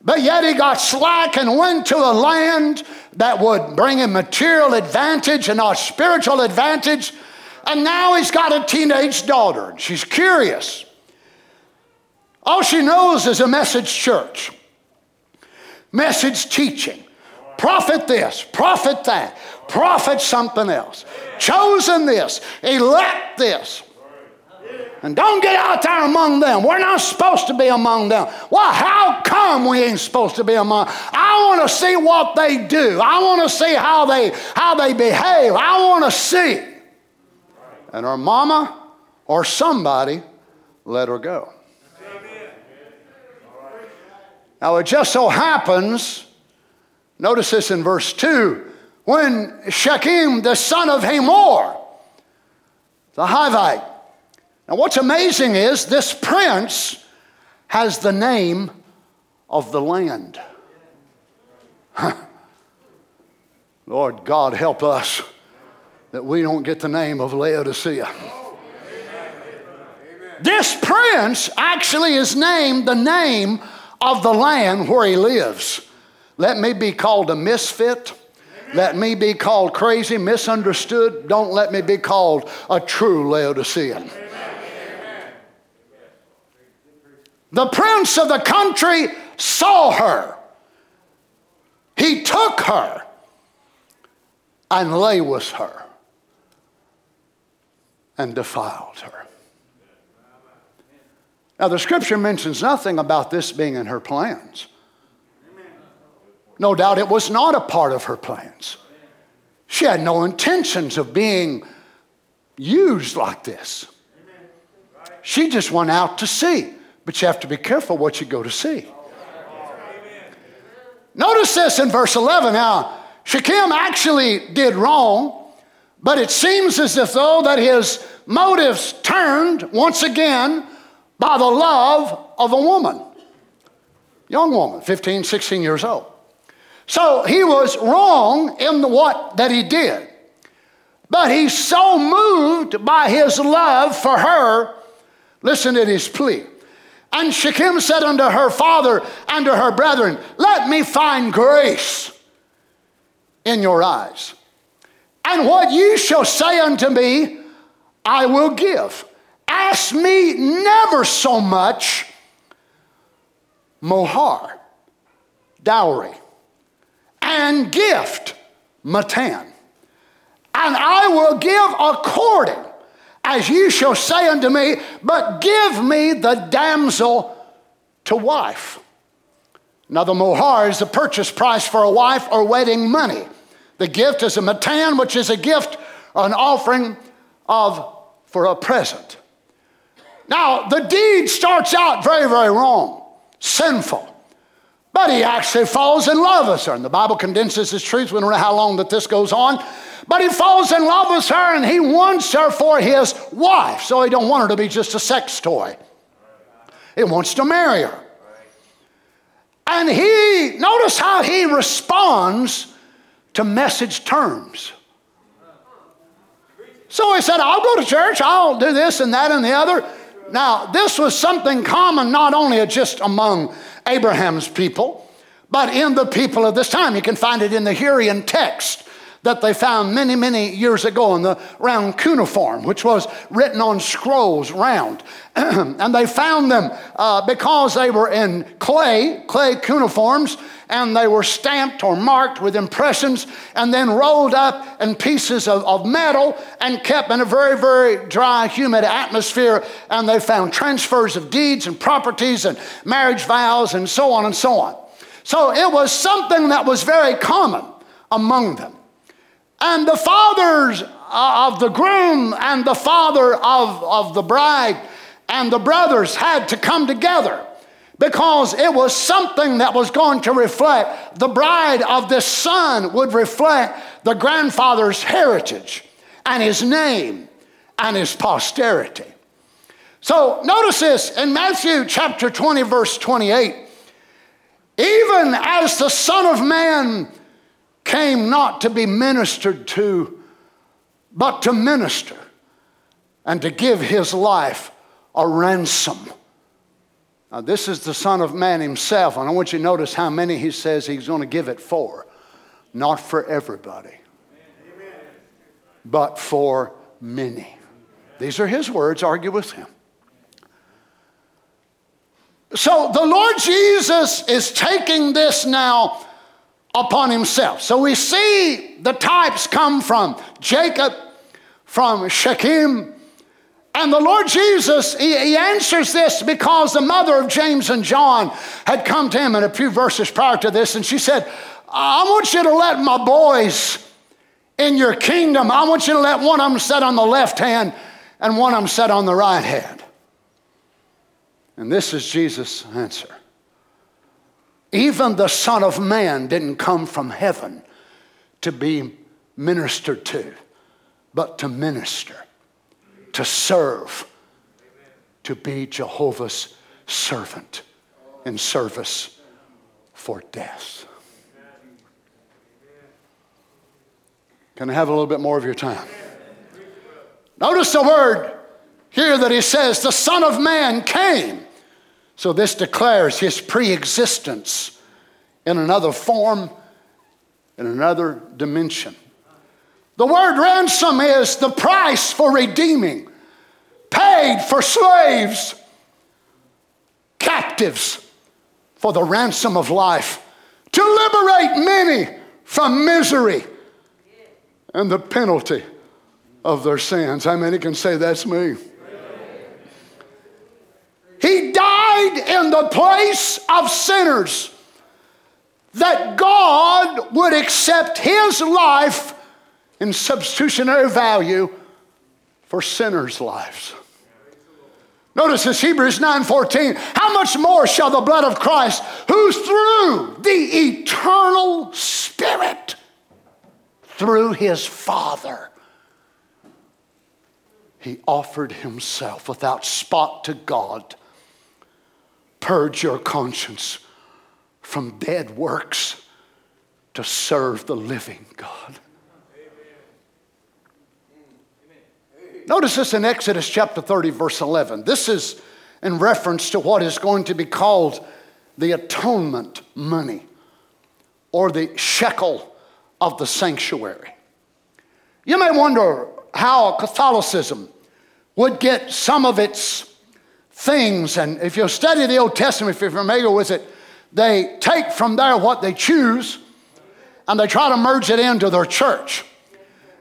but yet he got slack and went to a land that would bring him material advantage and not spiritual advantage. And now he's got a teenage daughter. And she's curious. All she knows is a message church, message teaching, prophet this, prophet that, prophet something else, chosen this, elect this. And don't get out there among them. We're not supposed to be among them. Well, how come we ain't supposed to be among? I want to see what they do. I want to see how they how they behave. I want to see. And her mama or somebody let her go. Now it just so happens, notice this in verse 2, when Shechem, the son of Hamor, the Hivite, now, what's amazing is this prince has the name of the land. Lord God, help us that we don't get the name of Laodicea. This prince actually is named the name of the land where he lives. Let me be called a misfit. Let me be called crazy, misunderstood. Don't let me be called a true Laodicean. The prince of the country saw her. He took her and lay with her and defiled her. Now, the scripture mentions nothing about this being in her plans. No doubt it was not a part of her plans. She had no intentions of being used like this. She just went out to see. But you have to be careful what you go to see. Notice this in verse 11. Now, Shechem actually did wrong, but it seems as if though that his motives turned once again by the love of a woman. Young woman, 15, 16 years old. So he was wrong in the what that he did. But he's so moved by his love for her, listen to his plea. And Shechem said unto her father and to her brethren, Let me find grace in your eyes. And what you shall say unto me, I will give. Ask me never so much mohar, dowry, and gift, matan. And I will give according as you shall say unto me, but give me the damsel to wife. Now, the mohar is the purchase price for a wife or wedding money. The gift is a matan, which is a gift, an offering of for a present. Now, the deed starts out very, very wrong, sinful. But he actually falls in love with her. And the Bible condenses this truth. We don't know how long that this goes on. But he falls in love with her and he wants her for his wife. So he don't want her to be just a sex toy. He wants to marry her. And he, notice how he responds to message terms. So he said, I'll go to church, I'll do this and that and the other. Now, this was something common not only just among Abraham's people, but in the people of this time. You can find it in the Hurrian text that they found many, many years ago in the round cuneiform, which was written on scrolls round. and they found them uh, because they were in clay, clay cuneiforms, and they were stamped or marked with impressions and then rolled up in pieces of, of metal and kept in a very, very dry, humid atmosphere. And they found transfers of deeds and properties and marriage vows and so on and so on. So it was something that was very common among them. And the fathers uh, of the groom and the father of, of the bride and the brothers had to come together because it was something that was going to reflect the bride of this son would reflect the grandfather's heritage and his name and his posterity. So notice this in Matthew chapter 20, verse 28. Even as the Son of Man came not to be ministered to, but to minister and to give his life a ransom. Now, this is the Son of Man himself, and I want you to notice how many he says he's going to give it for. Not for everybody, but for many. These are his words, argue with him. So the Lord Jesus is taking this now upon himself. So we see the types come from Jacob, from Shechem, and the Lord Jesus, he, he, answers this because the mother of James and John had come to him in a few verses prior to this, and she said, I want you to let my boys in your kingdom, I want you to let one of them sit on the left hand and one of them sit on the right hand. And this is Jesus' answer. Even the Son of Man didn't come from heaven to be ministered to, but to minister, to serve, to be Jehovah's servant in service for death. Can I have a little bit more of your time? Notice the word here that he says, the Son of Man came so this declares his pre existence in another form, in another dimension. The word ransom is the price for redeeming, paid for slaves, captives for the ransom of life, to liberate many from misery and the penalty of their sins. How many can say that's me? He died in the place of sinners that God would accept his life in substitutionary value for sinners' lives. Notice this Hebrews 9:14. How much more shall the blood of Christ, who through the eternal Spirit, through his Father, he offered himself without spot to God purge your conscience from dead works to serve the living God. Notice this in Exodus chapter 30, verse 11. This is in reference to what is going to be called the atonement money or the shekel of the sanctuary. You may wonder how Catholicism would get some of its things. And if you study the Old Testament, if you're familiar with it, they take from there what they choose and they try to merge it into their church.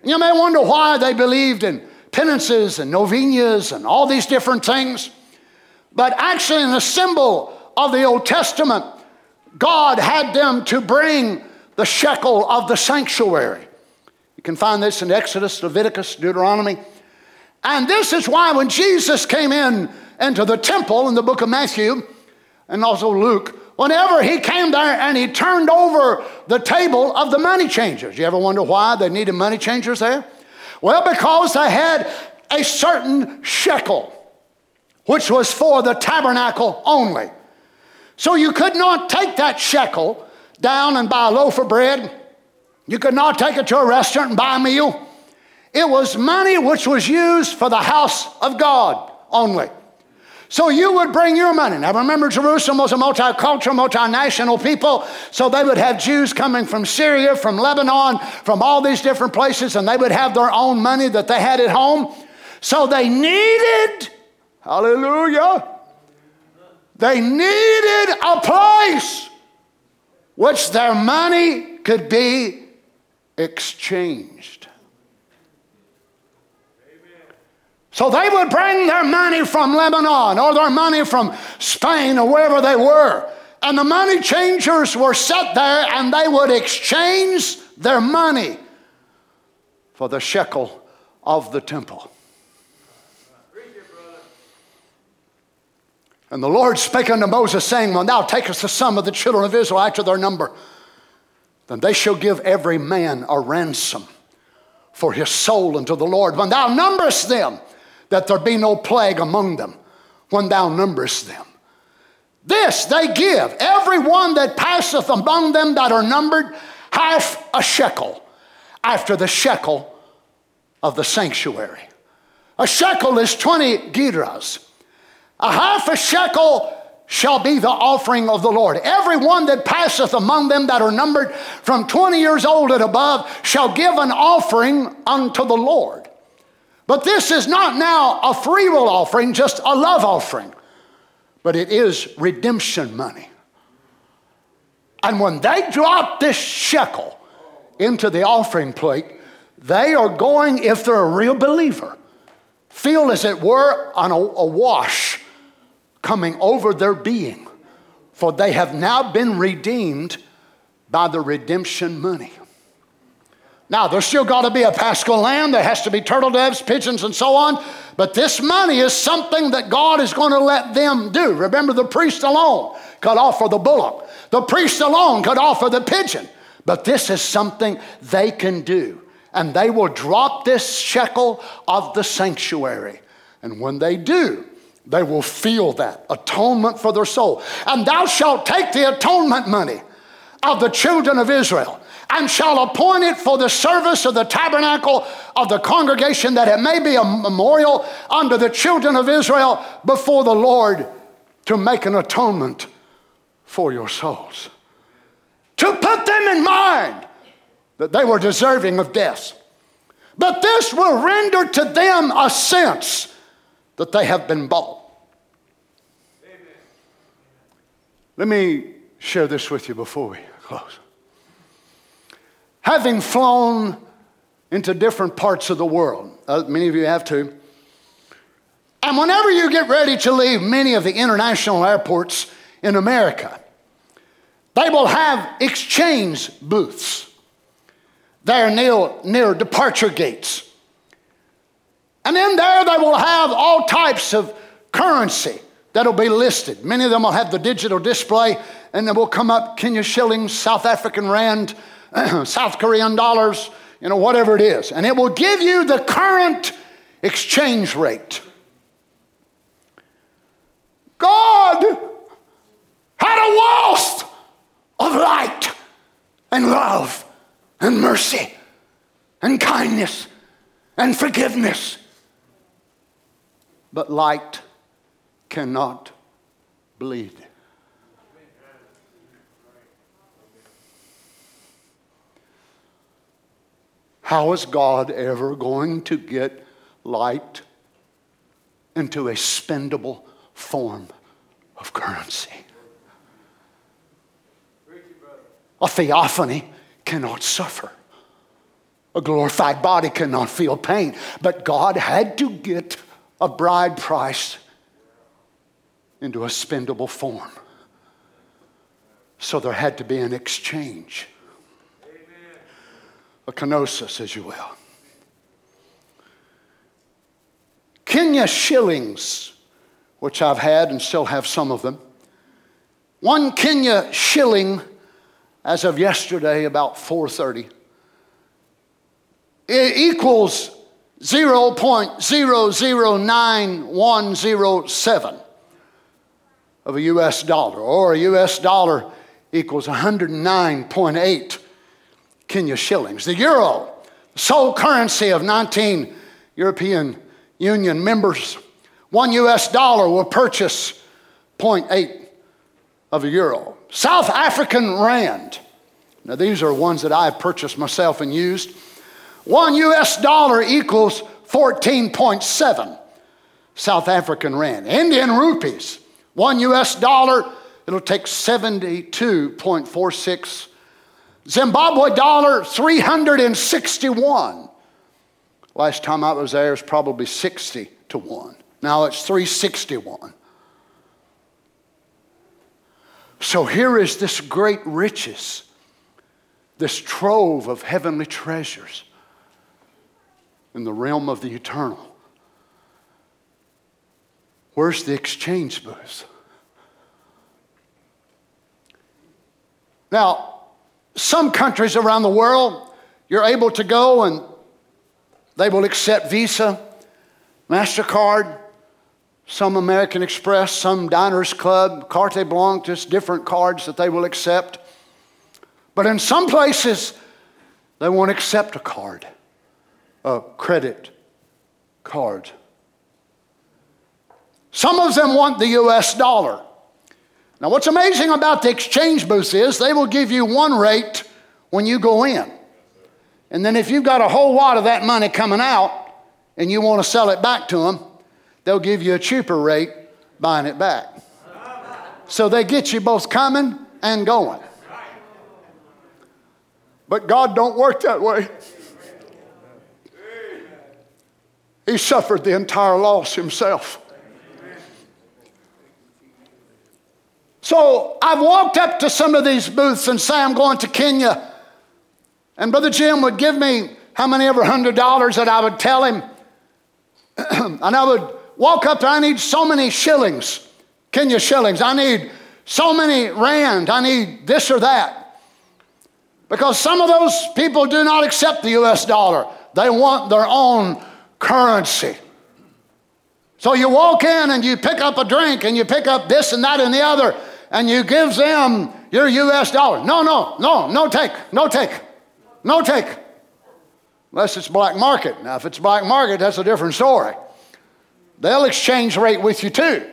You may wonder why they believed in penances and novenas and all these different things. But actually, in the symbol of the Old Testament, God had them to bring the shekel of the sanctuary. You can find this in Exodus, Leviticus, Deuteronomy. And this is why when Jesus came in into the temple in the book of Matthew and also Luke, whenever he came there and he turned over the table of the money changers. You ever wonder why they needed money changers there? Well, because they had a certain shekel, which was for the tabernacle only. So you could not take that shekel down and buy a loaf of bread. You could not take it to a restaurant and buy a meal. It was money which was used for the house of God only. So you would bring your money. Now remember, Jerusalem was a multicultural, multinational people. So they would have Jews coming from Syria, from Lebanon, from all these different places, and they would have their own money that they had at home. So they needed, hallelujah, they needed a place which their money could be exchanged. So they would bring their money from Lebanon or their money from Spain or wherever they were. And the money changers were set there and they would exchange their money for the shekel of the temple. And the Lord spake unto Moses, saying, When thou takest the sum of the children of Israel after their number, then they shall give every man a ransom for his soul unto the Lord. When thou numberest them, that there be no plague among them, when thou numberest them. This they give, every one that passeth among them that are numbered, half a shekel after the shekel of the sanctuary. A shekel is 20 gerahs. A half a shekel shall be the offering of the Lord. Every one that passeth among them that are numbered from 20 years old and above shall give an offering unto the Lord. But this is not now a free will offering, just a love offering, but it is redemption money. And when they drop this shekel into the offering plate, they are going, if they're a real believer, feel as it were on a, a wash coming over their being, for they have now been redeemed by the redemption money. Now, there's still got to be a paschal lamb, there has to be turtle doves, pigeons, and so on, but this money is something that God is going to let them do. Remember, the priest alone could offer the bullock, the priest alone could offer the pigeon, but this is something they can do. And they will drop this shekel of the sanctuary. And when they do, they will feel that atonement for their soul. And thou shalt take the atonement money of the children of Israel and shall appoint it for the service of the tabernacle of the congregation that it may be a memorial unto the children of Israel before the Lord to make an atonement for your souls. To put them in mind that they were deserving of death. But this will render to them a sense that they have been bought. Amen. Let me share this with you before we close. Having flown into different parts of the world, uh, many of you have too, and whenever you get ready to leave many of the international airports in America, they will have exchange booths. They're near, near departure gates. And in there, they will have all types of currency that'll be listed. Many of them will have the digital display, and then will come up Kenya shillings, South African rand, South Korean dollars, you know, whatever it is. And it will give you the current exchange rate. God had a wealth of light and love and mercy and kindness and forgiveness but light cannot bleed. How is God ever going to get light into a spendable form of currency? A theophany cannot suffer. A glorified body cannot feel pain. But God had to get a bride price into a spendable form. So there had to be an exchange. A kenosis, as you will. Kenya shillings, which I've had and still have some of them. One Kenya shilling, as of yesterday, about 4:30, it equals 0.009107 of a US dollar, or a US dollar equals 109.8 Kenya shillings. The euro, sole currency of 19 European Union members, one US dollar will purchase 0.8 of a euro. South African rand, now these are ones that I've purchased myself and used. One US dollar equals 14.7 South African rand. Indian rupees, one US dollar, it'll take 72.46. Zimbabwe dollar 361. Last time I was there, it was probably 60 to 1. Now it's 361. So here is this great riches, this trove of heavenly treasures in the realm of the eternal. Where's the exchange booth? Now, some countries around the world, you're able to go and they will accept Visa, MasterCard, some American Express, some Diners Club, Carte Blanche, just different cards that they will accept. But in some places, they won't accept a card, a credit card. Some of them want the US dollar. Now, what's amazing about the exchange booth is they will give you one rate when you go in. And then if you've got a whole lot of that money coming out and you want to sell it back to them, they'll give you a cheaper rate buying it back. So they get you both coming and going. But God don't work that way. He suffered the entire loss himself. So I've walked up to some of these booths and say I'm going to Kenya. And Brother Jim would give me how many ever hundred dollars that I would tell him. and I would walk up there, I need so many shillings, Kenya shillings. I need so many rand. I need this or that. Because some of those people do not accept the US dollar, they want their own currency. So you walk in and you pick up a drink and you pick up this and that and the other and you give them your US dollar. No, no, no, no take, no take, no take. Unless it's black market. Now, if it's black market, that's a different story. They'll exchange rate with you too.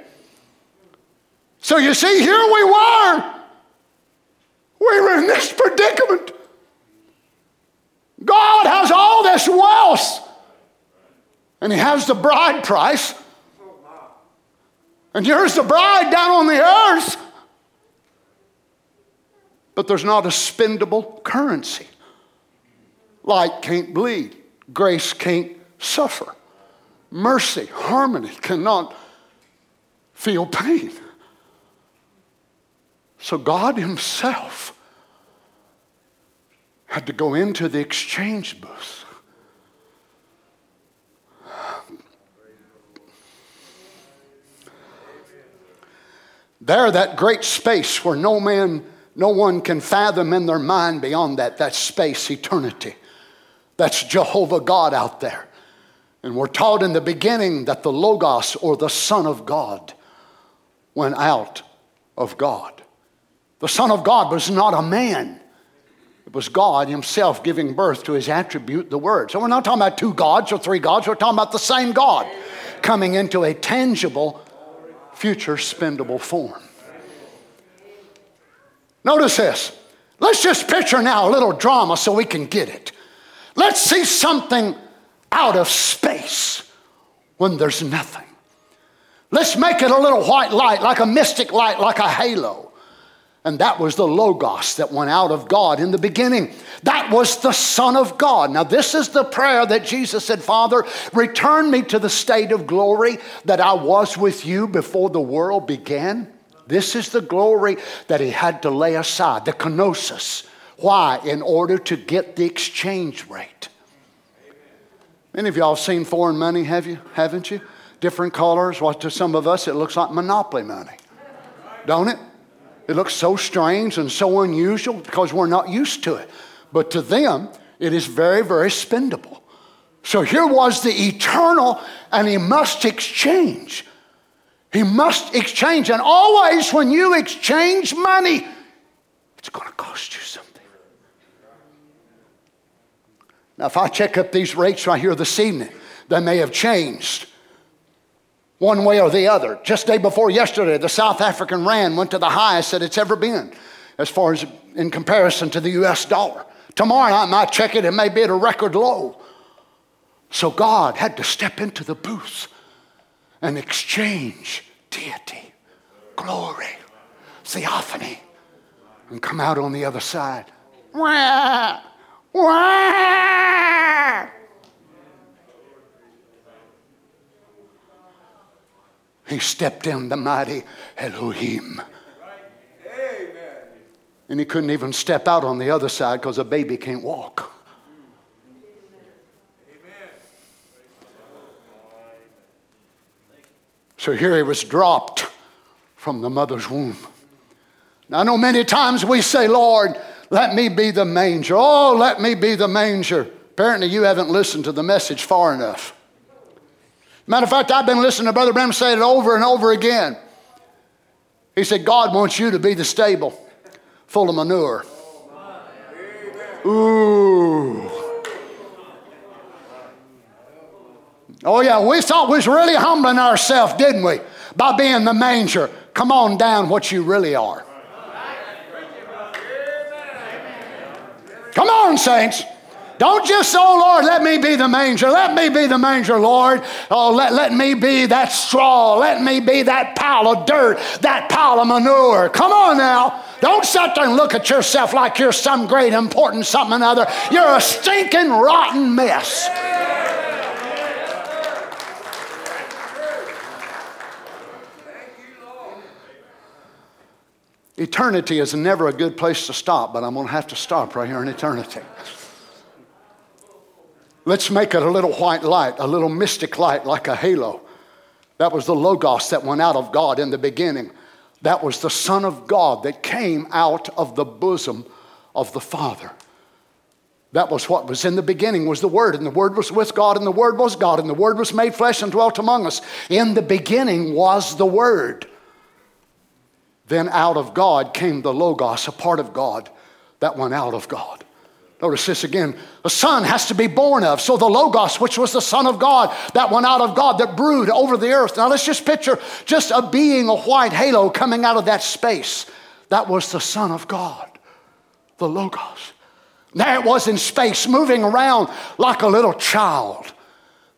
So you see, here we were. We were in this predicament. God has all this wealth, and He has the bride price. And here's the bride down on the earth but there's not a spendable currency. Light can't bleed, grace can't suffer, mercy, harmony cannot feel pain. So God Himself had to go into the exchange booth. There, that great space where no man no one can fathom in their mind beyond that. That's space, eternity. That's Jehovah God out there. And we're taught in the beginning that the Logos or the Son of God went out of God. The Son of God was not a man, it was God Himself giving birth to His attribute, the Word. So we're not talking about two gods or three gods, we're talking about the same God coming into a tangible, future spendable form. Notice this. Let's just picture now a little drama so we can get it. Let's see something out of space when there's nothing. Let's make it a little white light, like a mystic light, like a halo. And that was the Logos that went out of God in the beginning. That was the Son of God. Now, this is the prayer that Jesus said, Father, return me to the state of glory that I was with you before the world began. This is the glory that he had to lay aside, the kenosis. Why? In order to get the exchange rate. Many of y'all have seen foreign money, have you? Haven't you? Different colors. Well, to some of us, it looks like monopoly money. Don't it? It looks so strange and so unusual because we're not used to it. But to them, it is very, very spendable. So here was the eternal, and he must exchange. He must exchange. And always, when you exchange money, it's going to cost you something. Now, if I check up these rates right here this evening, they may have changed one way or the other. Just day before yesterday, the South African rand went to the highest that it's ever been, as far as in comparison to the US dollar. Tomorrow I might check it, it may be at a record low. So God had to step into the booth and exchange deity, glory, theophany, and come out on the other side. Wah, wah. He stepped in the mighty Elohim. And he couldn't even step out on the other side because a baby can't walk. So here he was dropped from the mother's womb. Now, I know many times we say, Lord, let me be the manger. Oh, let me be the manger. Apparently, you haven't listened to the message far enough. Matter of fact, I've been listening to Brother Branham say it over and over again. He said, God wants you to be the stable full of manure. Ooh. Oh, yeah, we thought we was really humbling ourselves, didn't we? By being the manger. Come on down what you really are. Come on, saints. Don't just, oh Lord, let me be the manger. Let me be the manger, Lord. Oh, let, let me be that straw. Let me be that pile of dirt, that pile of manure. Come on now. Don't sit there and look at yourself like you're some great important something or another. You're a stinking, rotten mess. Eternity is never a good place to stop, but I'm going to have to stop right here in eternity. Let's make it a little white light, a little mystic light like a halo. That was the Logos that went out of God in the beginning. That was the Son of God that came out of the bosom of the Father. That was what was in the beginning was the Word, and the Word was with God, and the Word was God, and the Word was made flesh and dwelt among us. In the beginning was the Word. Then out of God came the Logos, a part of God that went out of God. Notice this again. A son has to be born of. So the Logos, which was the Son of God, that went out of God, that brewed over the earth. Now let's just picture just a being, a white halo coming out of that space. That was the Son of God, the Logos. There it was in space, moving around like a little child,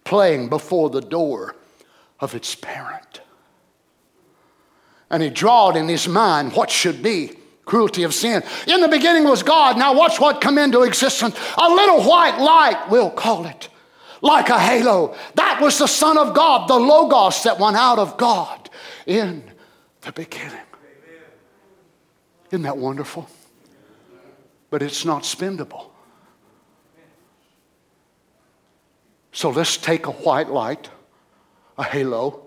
playing before the door of its parent. And he drawed in his mind what should be cruelty of sin. In the beginning was God. Now watch what come into existence. A little white light, we'll call it, like a halo. That was the Son of God, the Logos that went out of God in the beginning. Isn't that wonderful? But it's not spendable. So let's take a white light, a halo,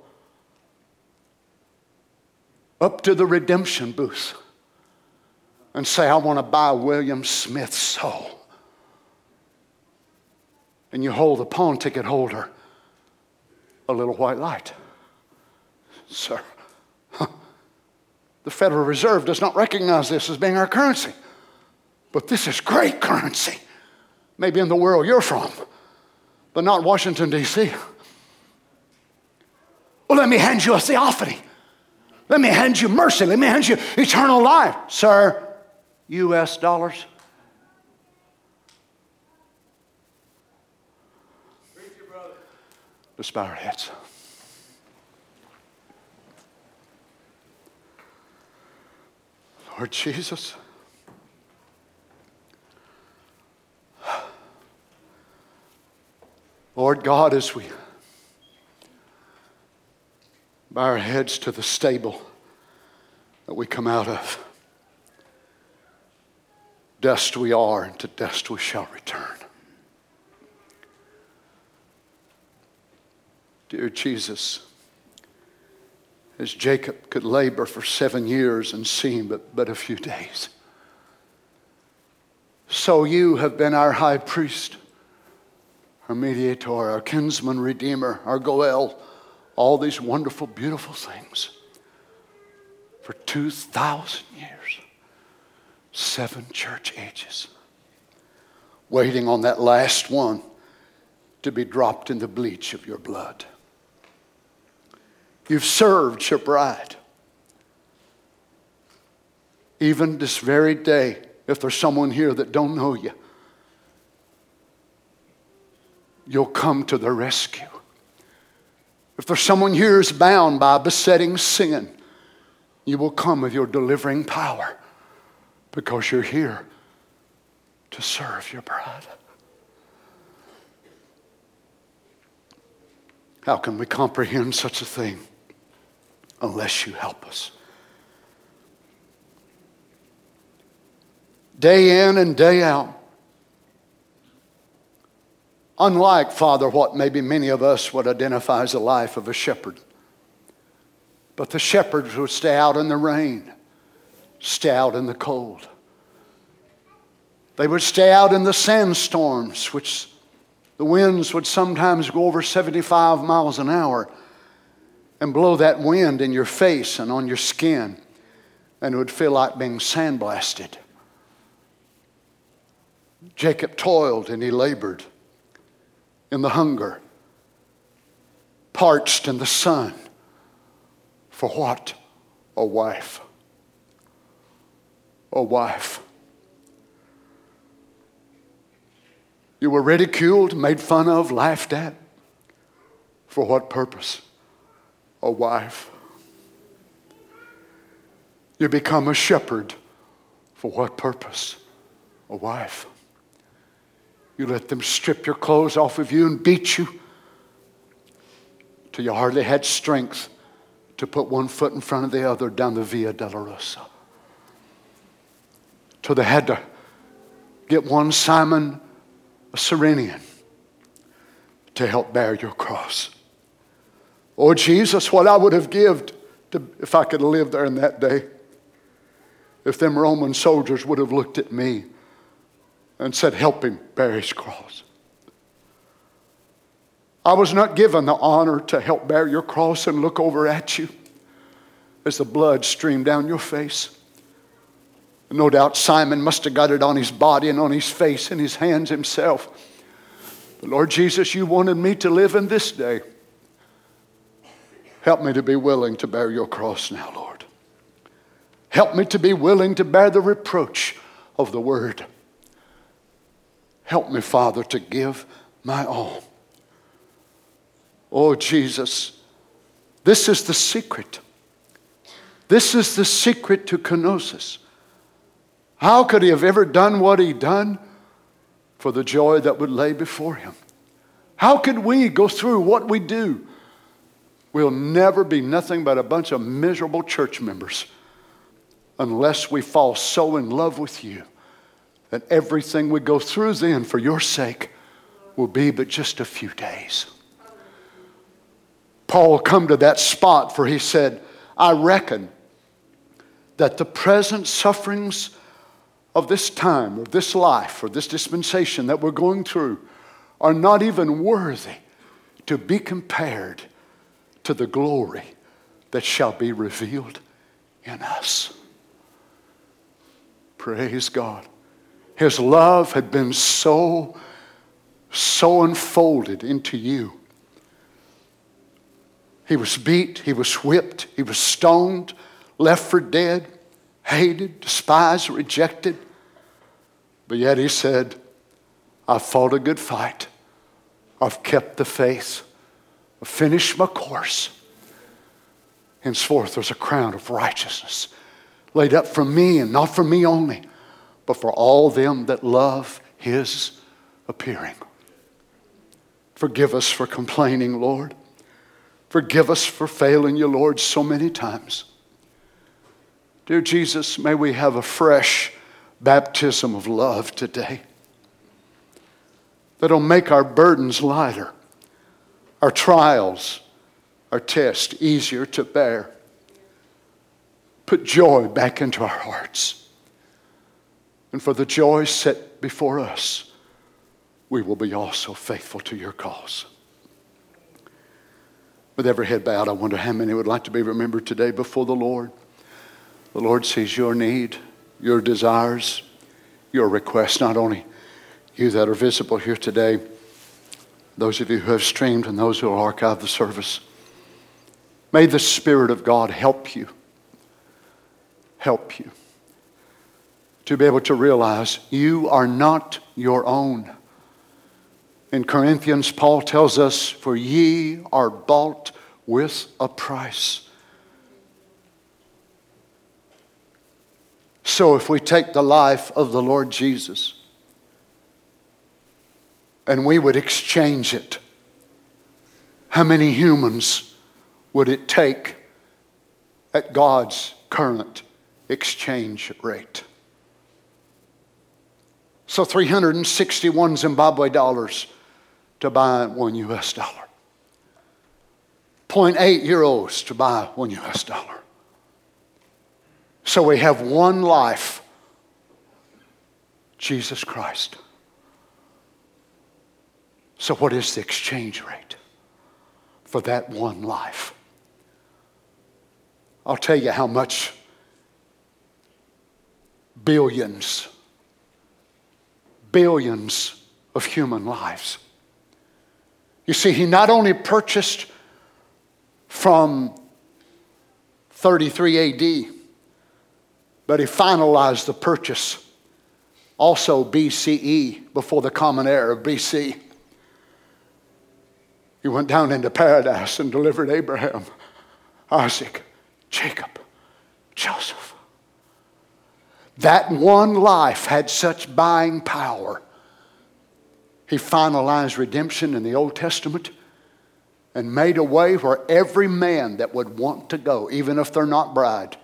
up to the redemption booth and say, I want to buy William Smith's soul. And you hold the pawn ticket holder a little white light. Sir, the Federal Reserve does not recognize this as being our currency. But this is great currency. Maybe in the world you're from, but not Washington, D.C. Well, let me hand you a theophany. Let me hand you mercy. Let me hand you eternal life. Sir, US dollars? Let's bow our heads. Lord Jesus, Lord God, as we bow our heads to the stable that we come out of. Dust we are, and to dust we shall return. Dear Jesus, as Jacob could labor for seven years and see but, but a few days, so you have been our high priest, our mediator, our kinsman redeemer, our Goel, all these wonderful, beautiful things for 2,000 years seven church ages, waiting on that last one to be dropped in the bleach of your blood. You've served your bride. Even this very day, if there's someone here that don't know you, you'll come to the rescue. If there's someone here who's bound by besetting sin, you will come with your delivering power because you're here to serve your bride. How can we comprehend such a thing unless you help us? Day in and day out. Unlike, Father, what maybe many of us would identify as the life of a shepherd. But the shepherds would stay out in the rain stay out in the cold. They would stay out in the sandstorms, which the winds would sometimes go over 75 miles an hour and blow that wind in your face and on your skin, and it would feel like being sandblasted. Jacob toiled and he labored in the hunger, parched in the sun. For what? A wife. A wife. You were ridiculed, made fun of, laughed at. For what purpose? A wife. You become a shepherd. For what purpose? A wife. You let them strip your clothes off of you and beat you till you hardly had strength to put one foot in front of the other down the Via Dolorosa. Till they had to get one Simon, a Cyrenian, to help bear your cross. Oh, Jesus, what I would have given if I could have lived there in that day. If them Roman soldiers would have looked at me and said, Help him bear his cross. I was not given the honor to help bear your cross and look over at you as the blood streamed down your face. No doubt Simon must have got it on his body and on his face and his hands himself. But Lord Jesus, you wanted me to live in this day. Help me to be willing to bear your cross now, Lord. Help me to be willing to bear the reproach of the word. Help me, Father, to give my all. Oh, Jesus, this is the secret. This is the secret to kenosis. How could he have ever done what he done for the joy that would lay before him? How could we go through what we do? We'll never be nothing but a bunch of miserable church members unless we fall so in love with you that everything we go through then for your sake will be but just a few days. Paul come to that spot for he said, I reckon that the present sufferings of this time, of this life, or this dispensation that we're going through are not even worthy to be compared to the glory that shall be revealed in us. Praise God. His love had been so, so unfolded into you. He was beat, he was whipped, he was stoned, left for dead, hated, despised, rejected. But yet he said, I've fought a good fight. I've kept the faith. I've finished my course. Henceforth, there's a crown of righteousness laid up for me, and not for me only but for all them that love his appearing. Forgive us for complaining, Lord. Forgive us for failing you, Lord, so many times. Dear Jesus, may we have a fresh baptism of love today that'll make our burdens lighter, our trials, our tests easier to bear. Put joy back into our hearts and for the joy set before us, we will be also faithful to your cause. With every head bowed, I wonder how many would like to be remembered today before the Lord. The Lord sees your need, your desires, your requests, not only you that are visible here today, those of you who have streamed and those who will archive the service. May the Spirit of God help you. Help you to be able to realize you are not your own. In Corinthians, Paul tells us, For ye are bought with a price. So if we take the life of the Lord Jesus and we would exchange it, how many humans would it take at God's current exchange rate? So 361 Zimbabwe dollars to buy one US dollar. 0.8 euros to buy one US dollar. So we have one life Jesus Christ. So, what is the exchange rate for that one life? I'll tell you how much billions, billions of human lives. You see, he not only purchased from 33 AD, but he finalized the purchase also BCE, before the common era of BC. He went down into paradise and delivered Abraham, Isaac, Jacob, Joseph. That one life had such buying power. He finalized redemption in the Old Testament and made a way where every man that would want to go, even if they're not bride,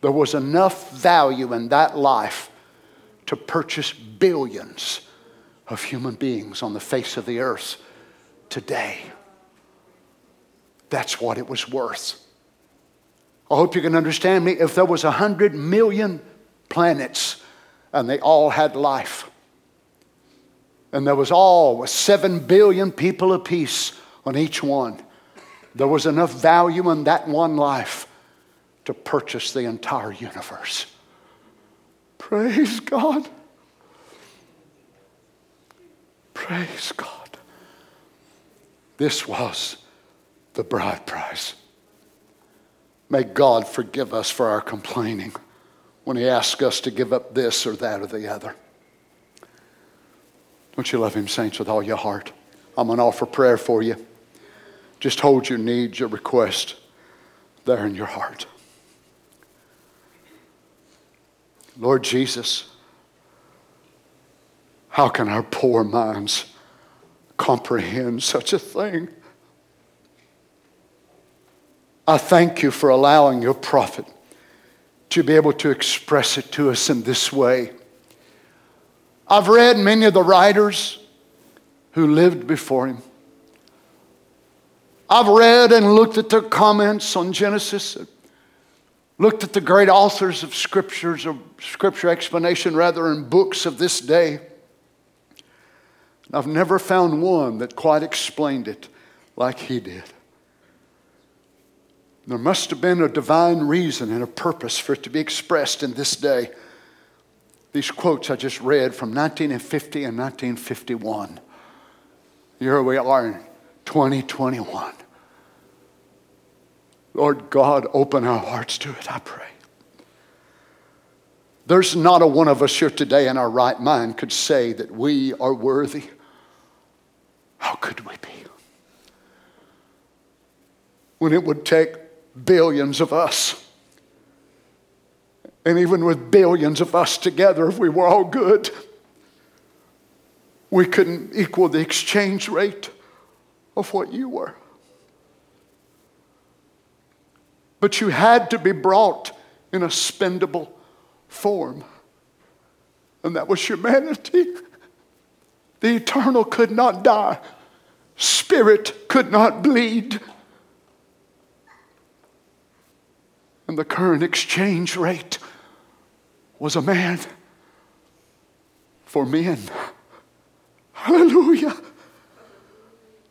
there was enough value in that life to purchase billions of human beings on the face of the earth today. That's what it was worth. I hope you can understand me. If there was a hundred million planets and they all had life, and there was all seven billion people apiece on each one, there was enough value in that one life to purchase the entire universe. Praise God. Praise God. This was the bride price. May God forgive us for our complaining when He asks us to give up this or that or the other. Don't you love Him, saints, with all your heart? I'm going to offer prayer for you. Just hold your needs, your request there in your heart. Lord Jesus, how can our poor minds comprehend such a thing? I thank you for allowing your prophet to be able to express it to us in this way. I've read many of the writers who lived before him. I've read and looked at their comments on Genesis looked at the great authors of scriptures or scripture explanation rather in books of this day. I've never found one that quite explained it like he did. There must have been a divine reason and a purpose for it to be expressed in this day. These quotes I just read from 1950 and 1951. Here we are in 2021. Lord God, open our hearts to it, I pray. There's not a one of us here today in our right mind could say that we are worthy. How could we be? When it would take billions of us, and even with billions of us together, if we were all good, we couldn't equal the exchange rate of what you were. but you had to be brought in a spendable form. And that was humanity. The eternal could not die, spirit could not bleed. And the current exchange rate was a man for men. Hallelujah.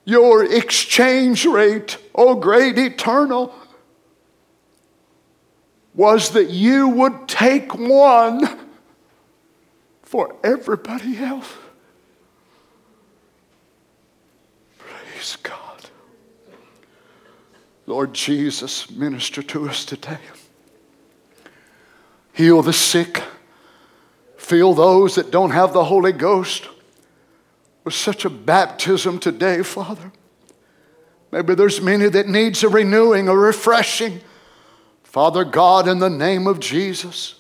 Your exchange rate, oh great eternal, was that you would take one for everybody else. Praise God. Lord Jesus, minister to us today. Heal the sick. Fill those that don't have the Holy Ghost with such a baptism today, Father. Maybe there's many that needs a renewing, a refreshing. Father God, in the name of Jesus,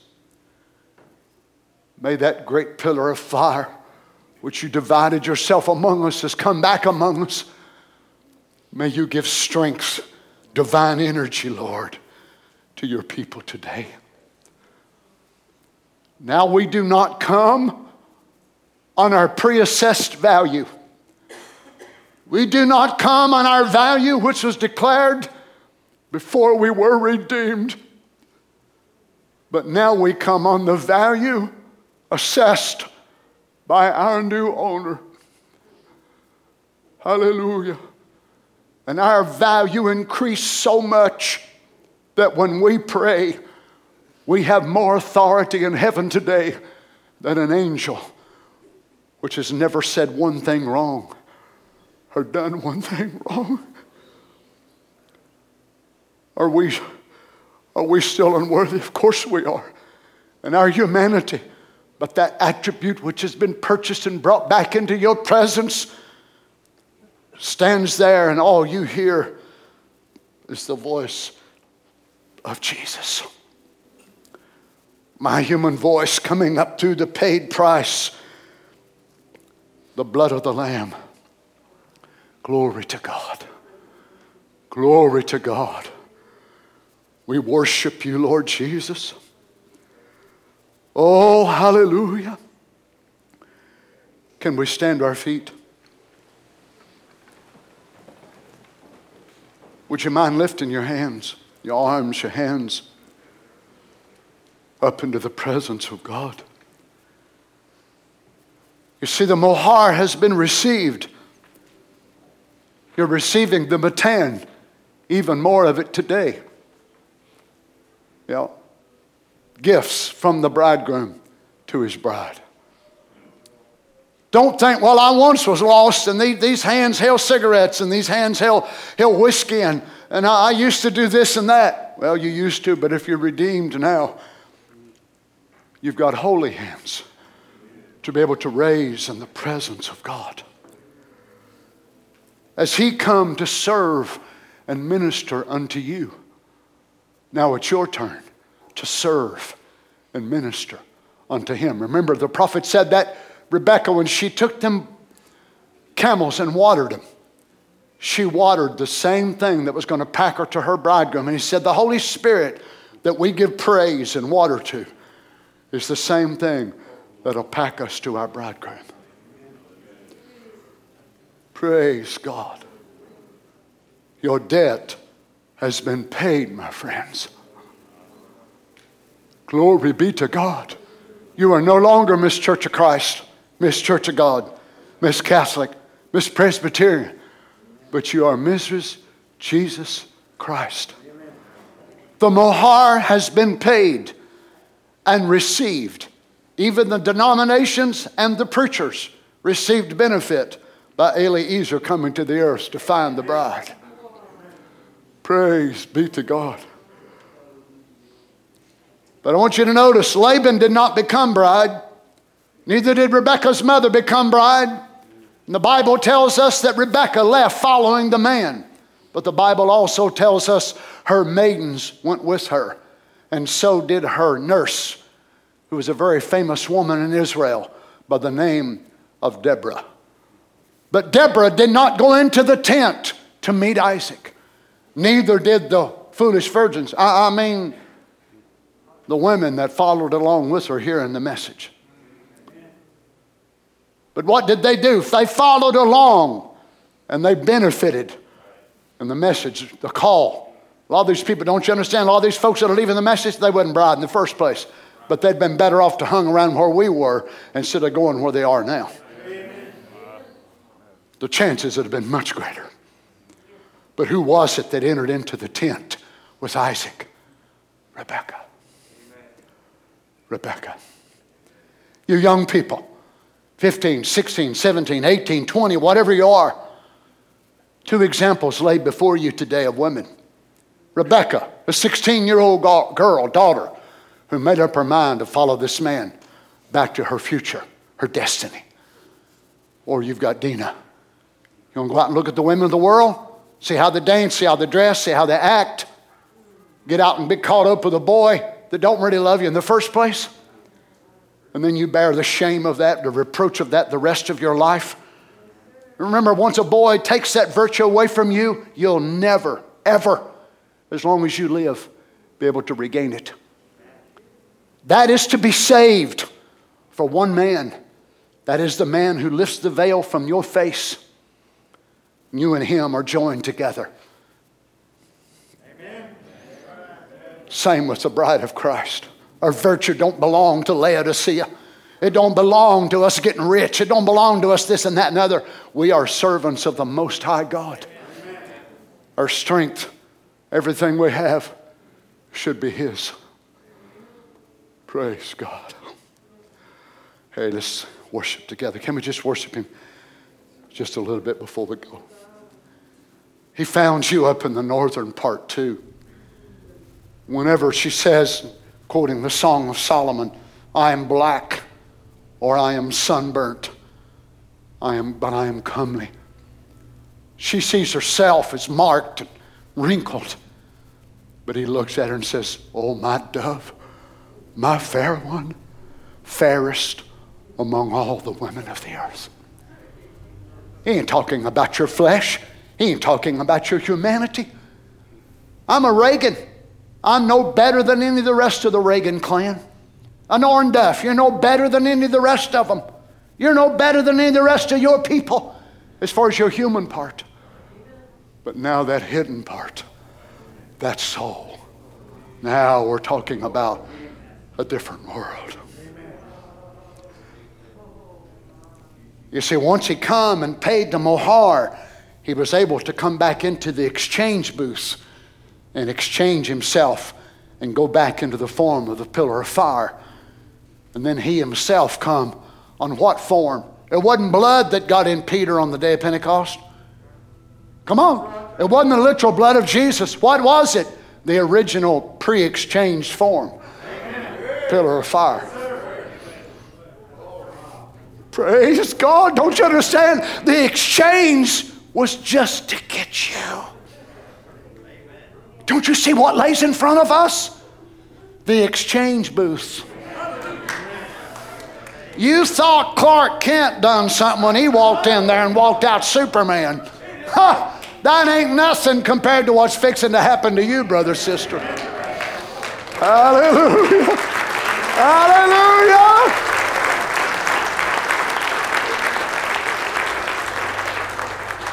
may that great pillar of fire which you divided yourself among us has come back among us. May you give strength, divine energy, Lord, to your people today. Now we do not come on our pre assessed value. We do not come on our value, which was declared before we were redeemed. But now we come on the value assessed by our new owner. Hallelujah. And our value increased so much that when we pray, we have more authority in heaven today than an angel, which has never said one thing wrong or done one thing wrong. Are we, are we still unworthy? Of course we are. And our humanity, but that attribute which has been purchased and brought back into your presence stands there, and all you hear is the voice of Jesus. My human voice coming up through the paid price, the blood of the Lamb. Glory to God. Glory to God. We worship you, Lord Jesus. Oh, hallelujah. Can we stand our feet? Would you mind lifting your hands, your arms, your hands up into the presence of God? You see, the mohar has been received. You're receiving the matan, even more of it today. Know, gifts from the bridegroom to his bride. Don't think, well, I once was lost and these hands held cigarettes and these hands held, held whiskey and, and I used to do this and that. Well, you used to, but if you're redeemed now, you've got holy hands to be able to raise in the presence of God. As He come to serve and minister unto you, now it's your turn to serve and minister unto Him. Remember, the prophet said that Rebecca, when she took them camels and watered them, she watered the same thing that was going to pack her to her bridegroom. And he said, The Holy Spirit that we give praise and water to is the same thing that'll pack us to our bridegroom. Praise God. Your debt has been paid, my friends. Glory be to God. You are no longer Miss Church of Christ. Miss Church of God, Miss Catholic, Miss Presbyterian, but you are Mrs. Jesus Christ. The mohar has been paid and received. Even the denominations and the preachers received benefit by Eliezer coming to the earth to find the bride. Praise be to God. But I want you to notice Laban did not become bride. Neither did Rebekah's mother become bride. And the Bible tells us that Rebekah left following the man. But the Bible also tells us her maidens went with her. And so did her nurse, who was a very famous woman in Israel by the name of Deborah. But Deborah did not go into the tent to meet Isaac. Neither did the foolish virgins. I, I mean, the women that followed along with her hearing the message. But what did they do? They followed along and they benefited in the message, the call. A lot of these people, don't you understand? A lot of these folks that are leaving the message, they wasn't bride in the first place. But they'd been better off to hung around where we were instead of going where they are now. Amen. The chances would have been much greater. But who was it that entered into the tent with Isaac? Rebecca. Rebecca. You young people, 15, 16, 17, 18, 20, whatever you are. Two examples laid before you today of women. Rebecca, a 16 year old girl, daughter, who made up her mind to follow this man back to her future, her destiny. Or you've got Dinah. You want to go out and look at the women of the world? See how they dance, see how they dress, see how they act. Get out and be caught up with a boy that don't really love you in the first place and then you bear the shame of that, the reproach of that the rest of your life. Remember, once a boy takes that virtue away from you, you'll never, ever, as long as you live, be able to regain it. That is to be saved for one man. That is the man who lifts the veil from your face. You and him are joined together. Amen. Same with the bride of Christ. Our virtue don't belong to Laodicea. It don't belong to us getting rich. It don't belong to us this and that and other. We are servants of the Most High God. Our strength, everything we have, should be His. Praise God. Hey, let's worship together. Can we just worship Him just a little bit before we go? He found you up in the northern part too. Whenever she says, quoting the Song of Solomon, I am black or I am sunburnt, I am, but I am comely. She sees herself as marked and wrinkled, but he looks at her and says, Oh, my dove, my fair one, fairest among all the women of the earth. He ain't talking about your flesh. He ain't talking about your humanity. I'm a Reagan. I'm no better than any of the rest of the Reagan clan. An Orndorff, you're no better than any of the rest of them. You're no better than any of the rest of your people as far as your human part. But now that hidden part, that soul, now we're talking about a different world. You see, once he come and paid the mohar, he was able to come back into the exchange booth and exchange himself and go back into the form of the pillar of fire. And then he himself come on what form? It wasn't blood that got in Peter on the day of Pentecost. Come on. It wasn't the literal blood of Jesus. What was it? The original pre exchanged form pillar of fire. Praise God. Don't you understand? The exchange was just to get you. Don't you see what lays in front of us? The exchange booths. You thought Clark Kent done something when he walked in there and walked out Superman. Huh, that ain't nothing compared to what's fixing to happen to you, brother, sister. Hallelujah. Hallelujah.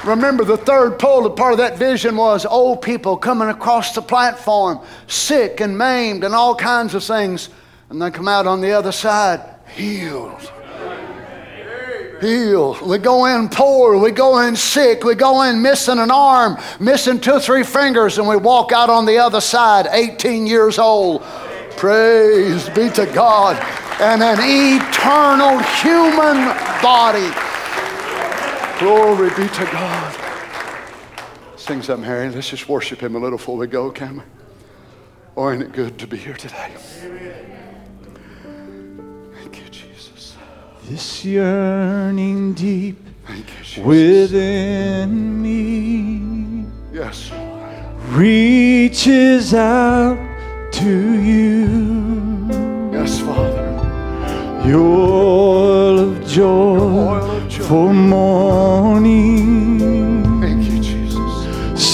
Remember, the third pull, part of that vision was old people coming across the platform, sick and maimed and all kinds of things, and they come out on the other side healed. Healed. We go in poor, we go in sick, we go in missing an arm, missing two three fingers, and we walk out on the other side, 18 years old. Praise be to God. And an eternal human body. Glory be to God. Sing something, Harry. Let's just worship Him a little before we go, can we? Oh, ain't it good to be here today? Thank you, Jesus. This yearning deep you, within me Yes. reaches out to you. Yes, Father. Your oil of joy Oil of joy. for mourning Thank you, Jesus.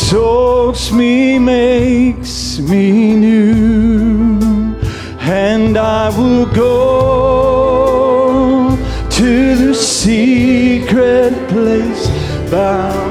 soaks me, makes me new, and I will go to the secret place, bow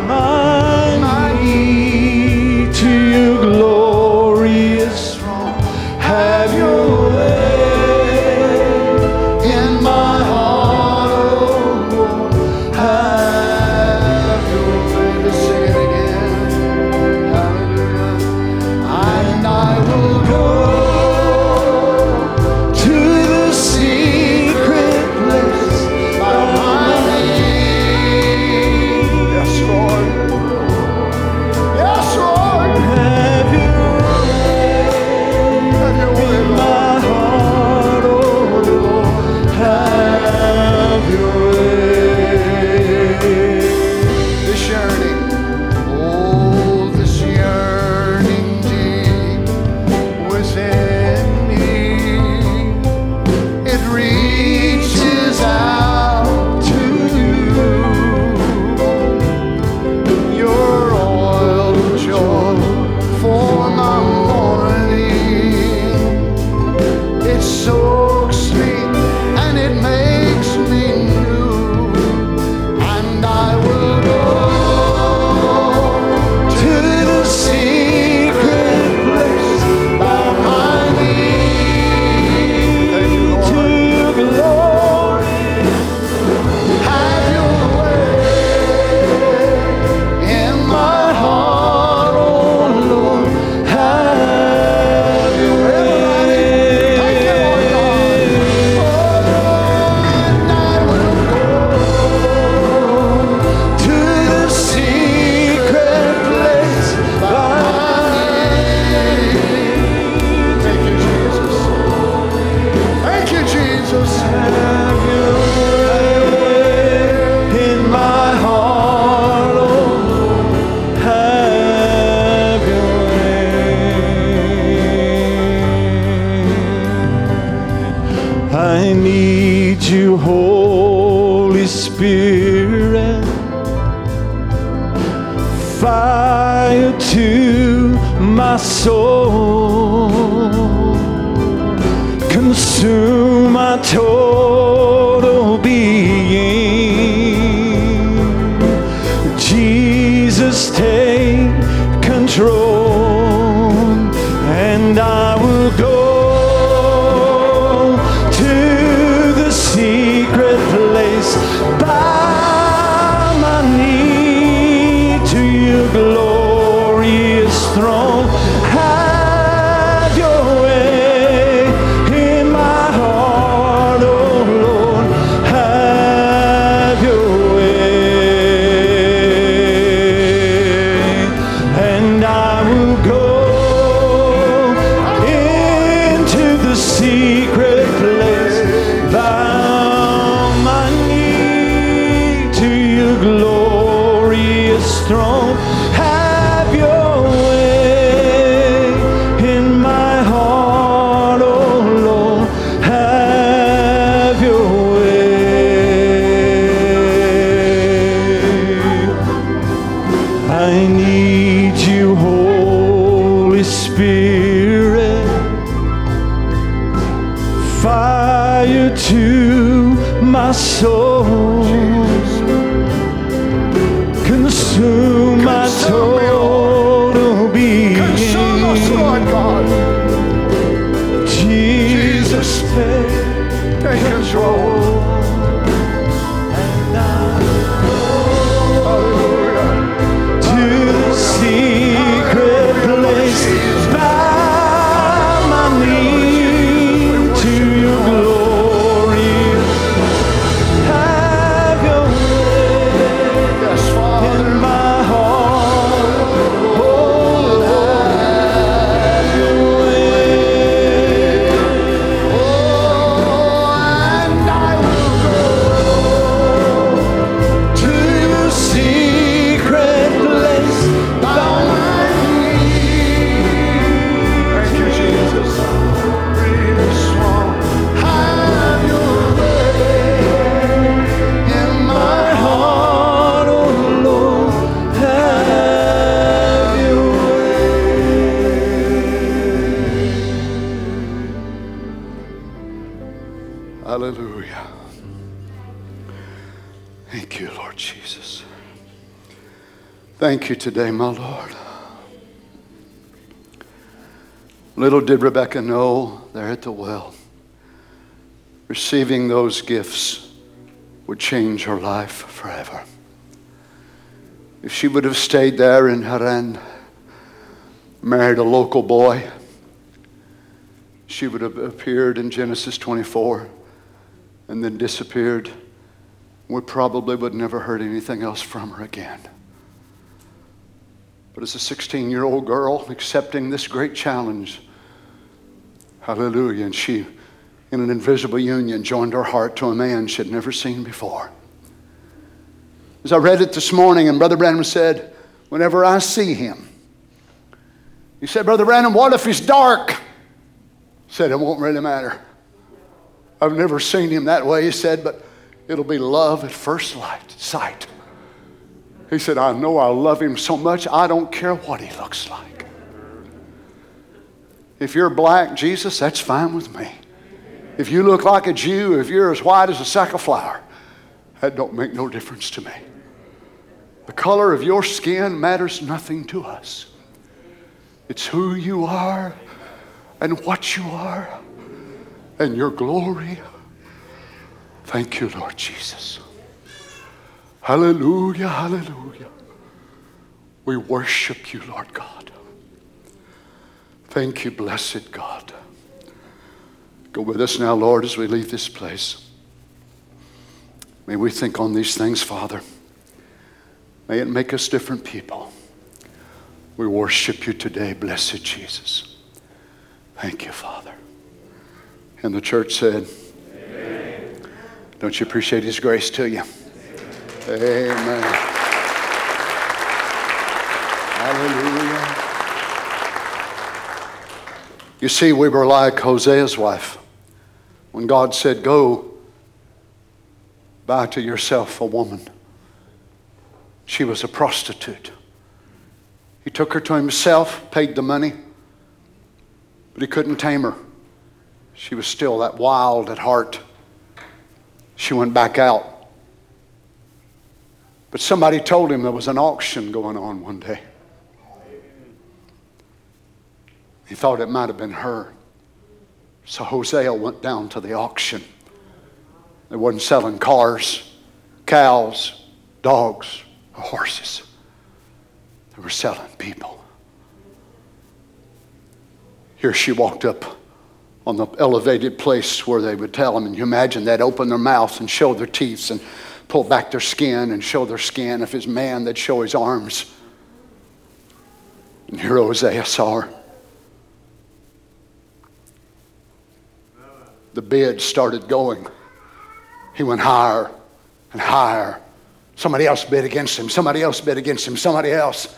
you today, my Lord. Little did Rebecca know there at the well, receiving those gifts would change her life forever. If she would have stayed there in Haran, married a local boy, she would have appeared in Genesis 24 and then disappeared. We probably would never heard anything else from her again. But as a 16 year old girl accepting this great challenge, hallelujah, and she, in an invisible union, joined her heart to a man she had never seen before. As I read it this morning, and Brother Branham said, Whenever I see him, he said, Brother Branham, what if he's dark? Said, It won't really matter. I've never seen him that way, he said, but it'll be love at first light, sight. He said, I know I love him so much, I don't care what he looks like. If you're black, Jesus, that's fine with me. If you look like a Jew, if you're as white as a sack of flour, that don't make no difference to me. The color of your skin matters nothing to us. It's who you are and what you are and your glory. Thank you, Lord Jesus. Hallelujah, hallelujah. We worship you, Lord God. Thank you, blessed God. Go with us now, Lord, as we leave this place. May we think on these things, Father. May it make us different people. We worship you today, blessed Jesus. Thank you, Father. And the church said, Don't you appreciate his grace to you? Amen. Hallelujah. You see, we were like Hosea's wife. when God said, Go buy to yourself a woman. She was a prostitute. He took her to himself, paid the money, but he couldn't tame her. She was still that wild at heart. She went back out. But somebody told him there was an auction going on one day. He thought it might have been her. So Hosea went down to the auction. They wasn't selling cars, cows, dogs, or horses. They were selling people. Here she walked up on the elevated place where they would tell them, and you imagine they'd open their mouths and show their teeth and pull back their skin and show their skin. If it's man, they'd show his arms. And here Hosea saw her. The bid started going. He went higher and higher. Somebody else bid against him. Somebody else bid against him. Somebody else.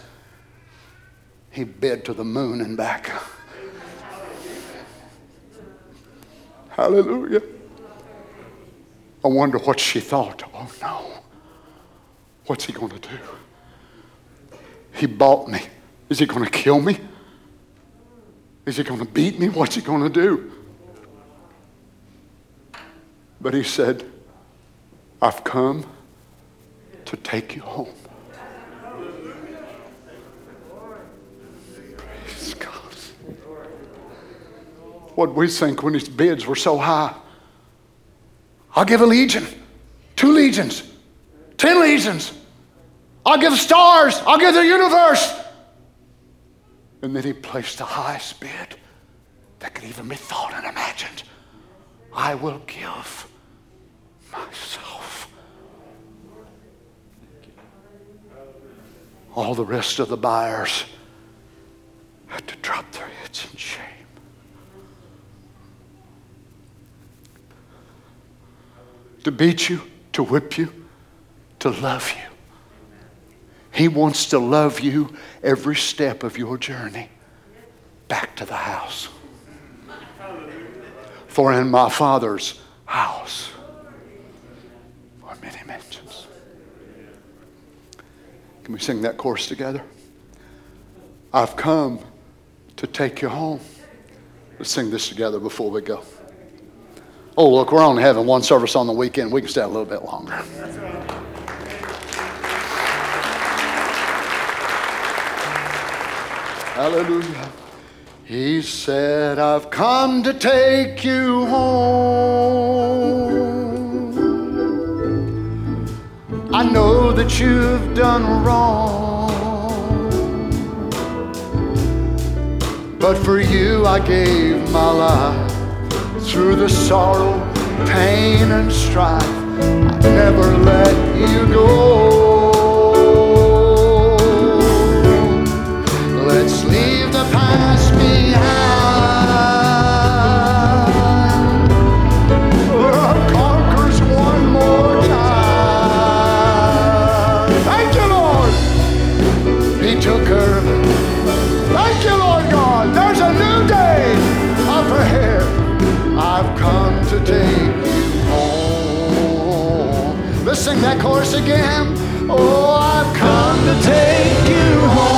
He bid to the moon and back. Hallelujah. I wonder what she thought. Oh no. What's he going to do? He bought me. Is he going to kill me? Is he going to beat me? What's he going to do? But he said, I've come to take you home. Praise God. What we think when his bids were so high. I'll give a legion, two legions, ten legions. I'll give stars. I'll give the universe. And then he placed the highest bid that could even be thought and imagined. I will give myself. All the rest of the buyers had to drop their heads in shame. To beat you, to whip you, to love you. He wants to love you every step of your journey back to the house. For in my Father's house are many mansions. Can we sing that chorus together? I've come to take you home. Let's sing this together before we go. Oh, look, we're only having one service on the weekend. We can stay a little bit longer. Hallelujah. He said, I've come to take you home. I know that you've done wrong. But for you, I gave my life through the sorrow, pain, and strife. I never let you go. Let's leave the past behind. Love conquers one more time. Thank you, Lord. He took her. I've come to take you home. Let's sing that chorus again. Oh, I've come to take you home.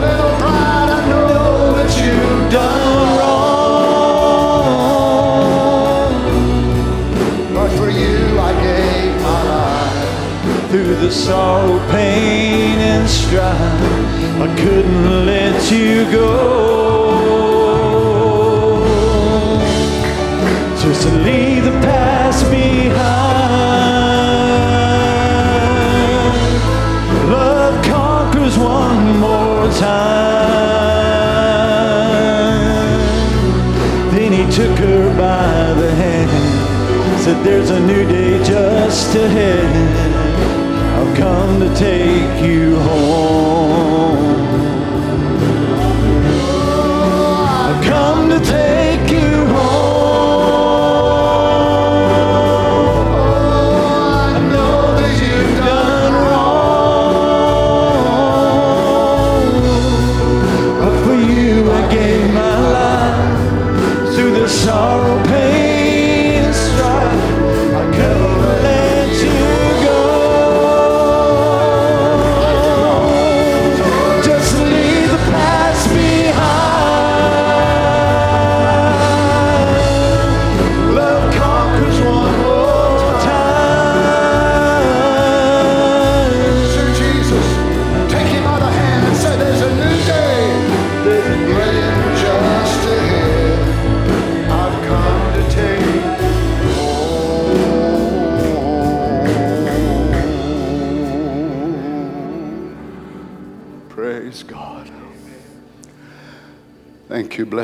Little bride, I know that you've done wrong. But for you, I gave my life. through the sorrow, pain, and strife. I couldn't let you go. Said, There's a new day just ahead. I've come to take you home.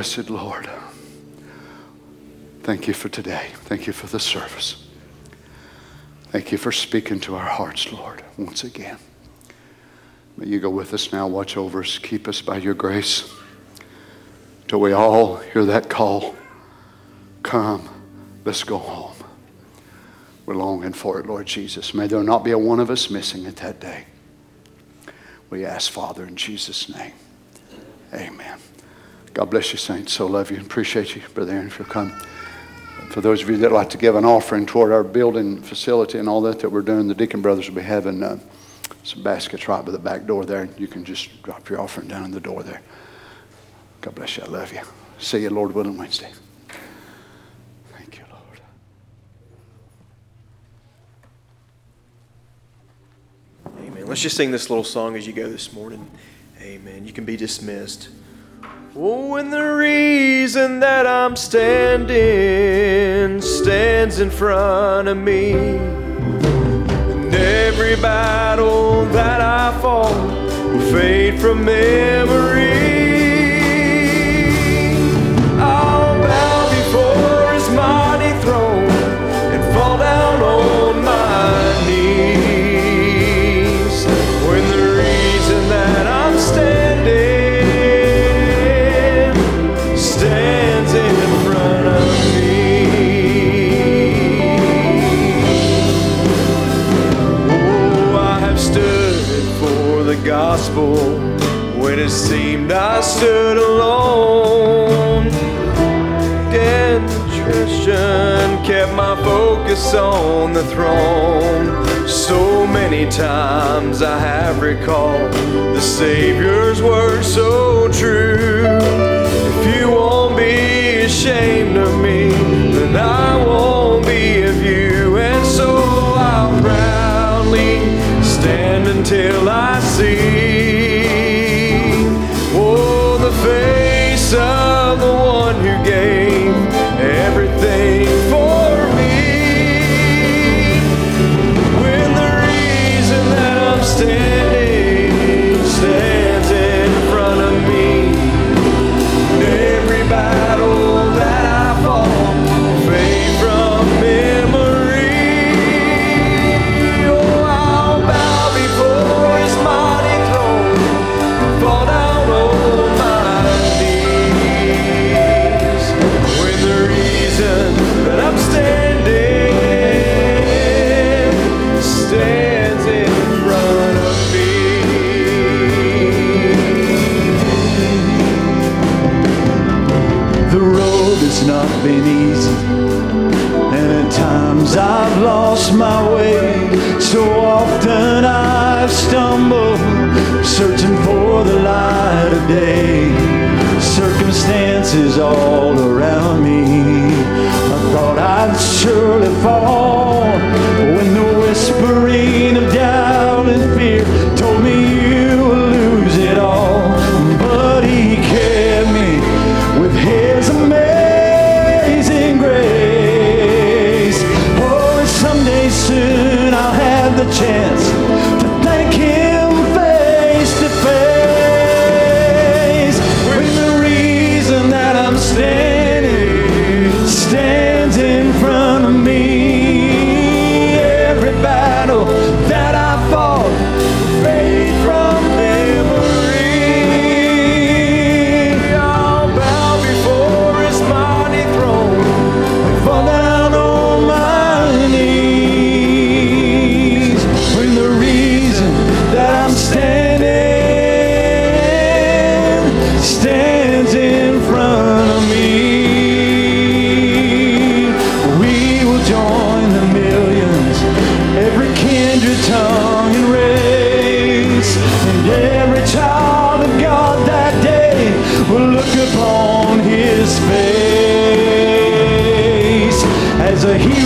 Blessed Lord. Thank you for today. Thank you for the service. Thank you for speaking to our hearts, Lord, once again. May you go with us now, watch over us, keep us by your grace till we all hear that call. Come, let's go home. We're longing for it, Lord Jesus. May there not be a one of us missing it that day. We ask, Father, in Jesus' name. Amen. God bless you, saints. So love you. Appreciate you, Brother Aaron, if you'll come. For those of you that like to give an offering toward our building facility and all that that we're doing, the Deacon Brothers will be having uh, some baskets right by the back door there. You can just drop your offering down in the door there. God bless you. I love you. See you, Lord willing, Wednesday. Thank you, Lord. Amen. Let's just sing this little song as you go this morning. Amen. You can be dismissed. Oh, and the reason that I'm standing stands in front of me. And every battle that I fought will fade from memory. Gospel when it seemed I stood alone. Christian kept my focus on the throne. So many times I have recalled the Savior's words so true. If you won't be ashamed of me, then I won't be of you. And so I'll proudly stand until I see The road has not been easy, and at times I've lost my way. So often I've stumbled, searching for the light of day. Circumstances all around me, I thought I'd surely fall. When the whispering of doubt and fear the chance as the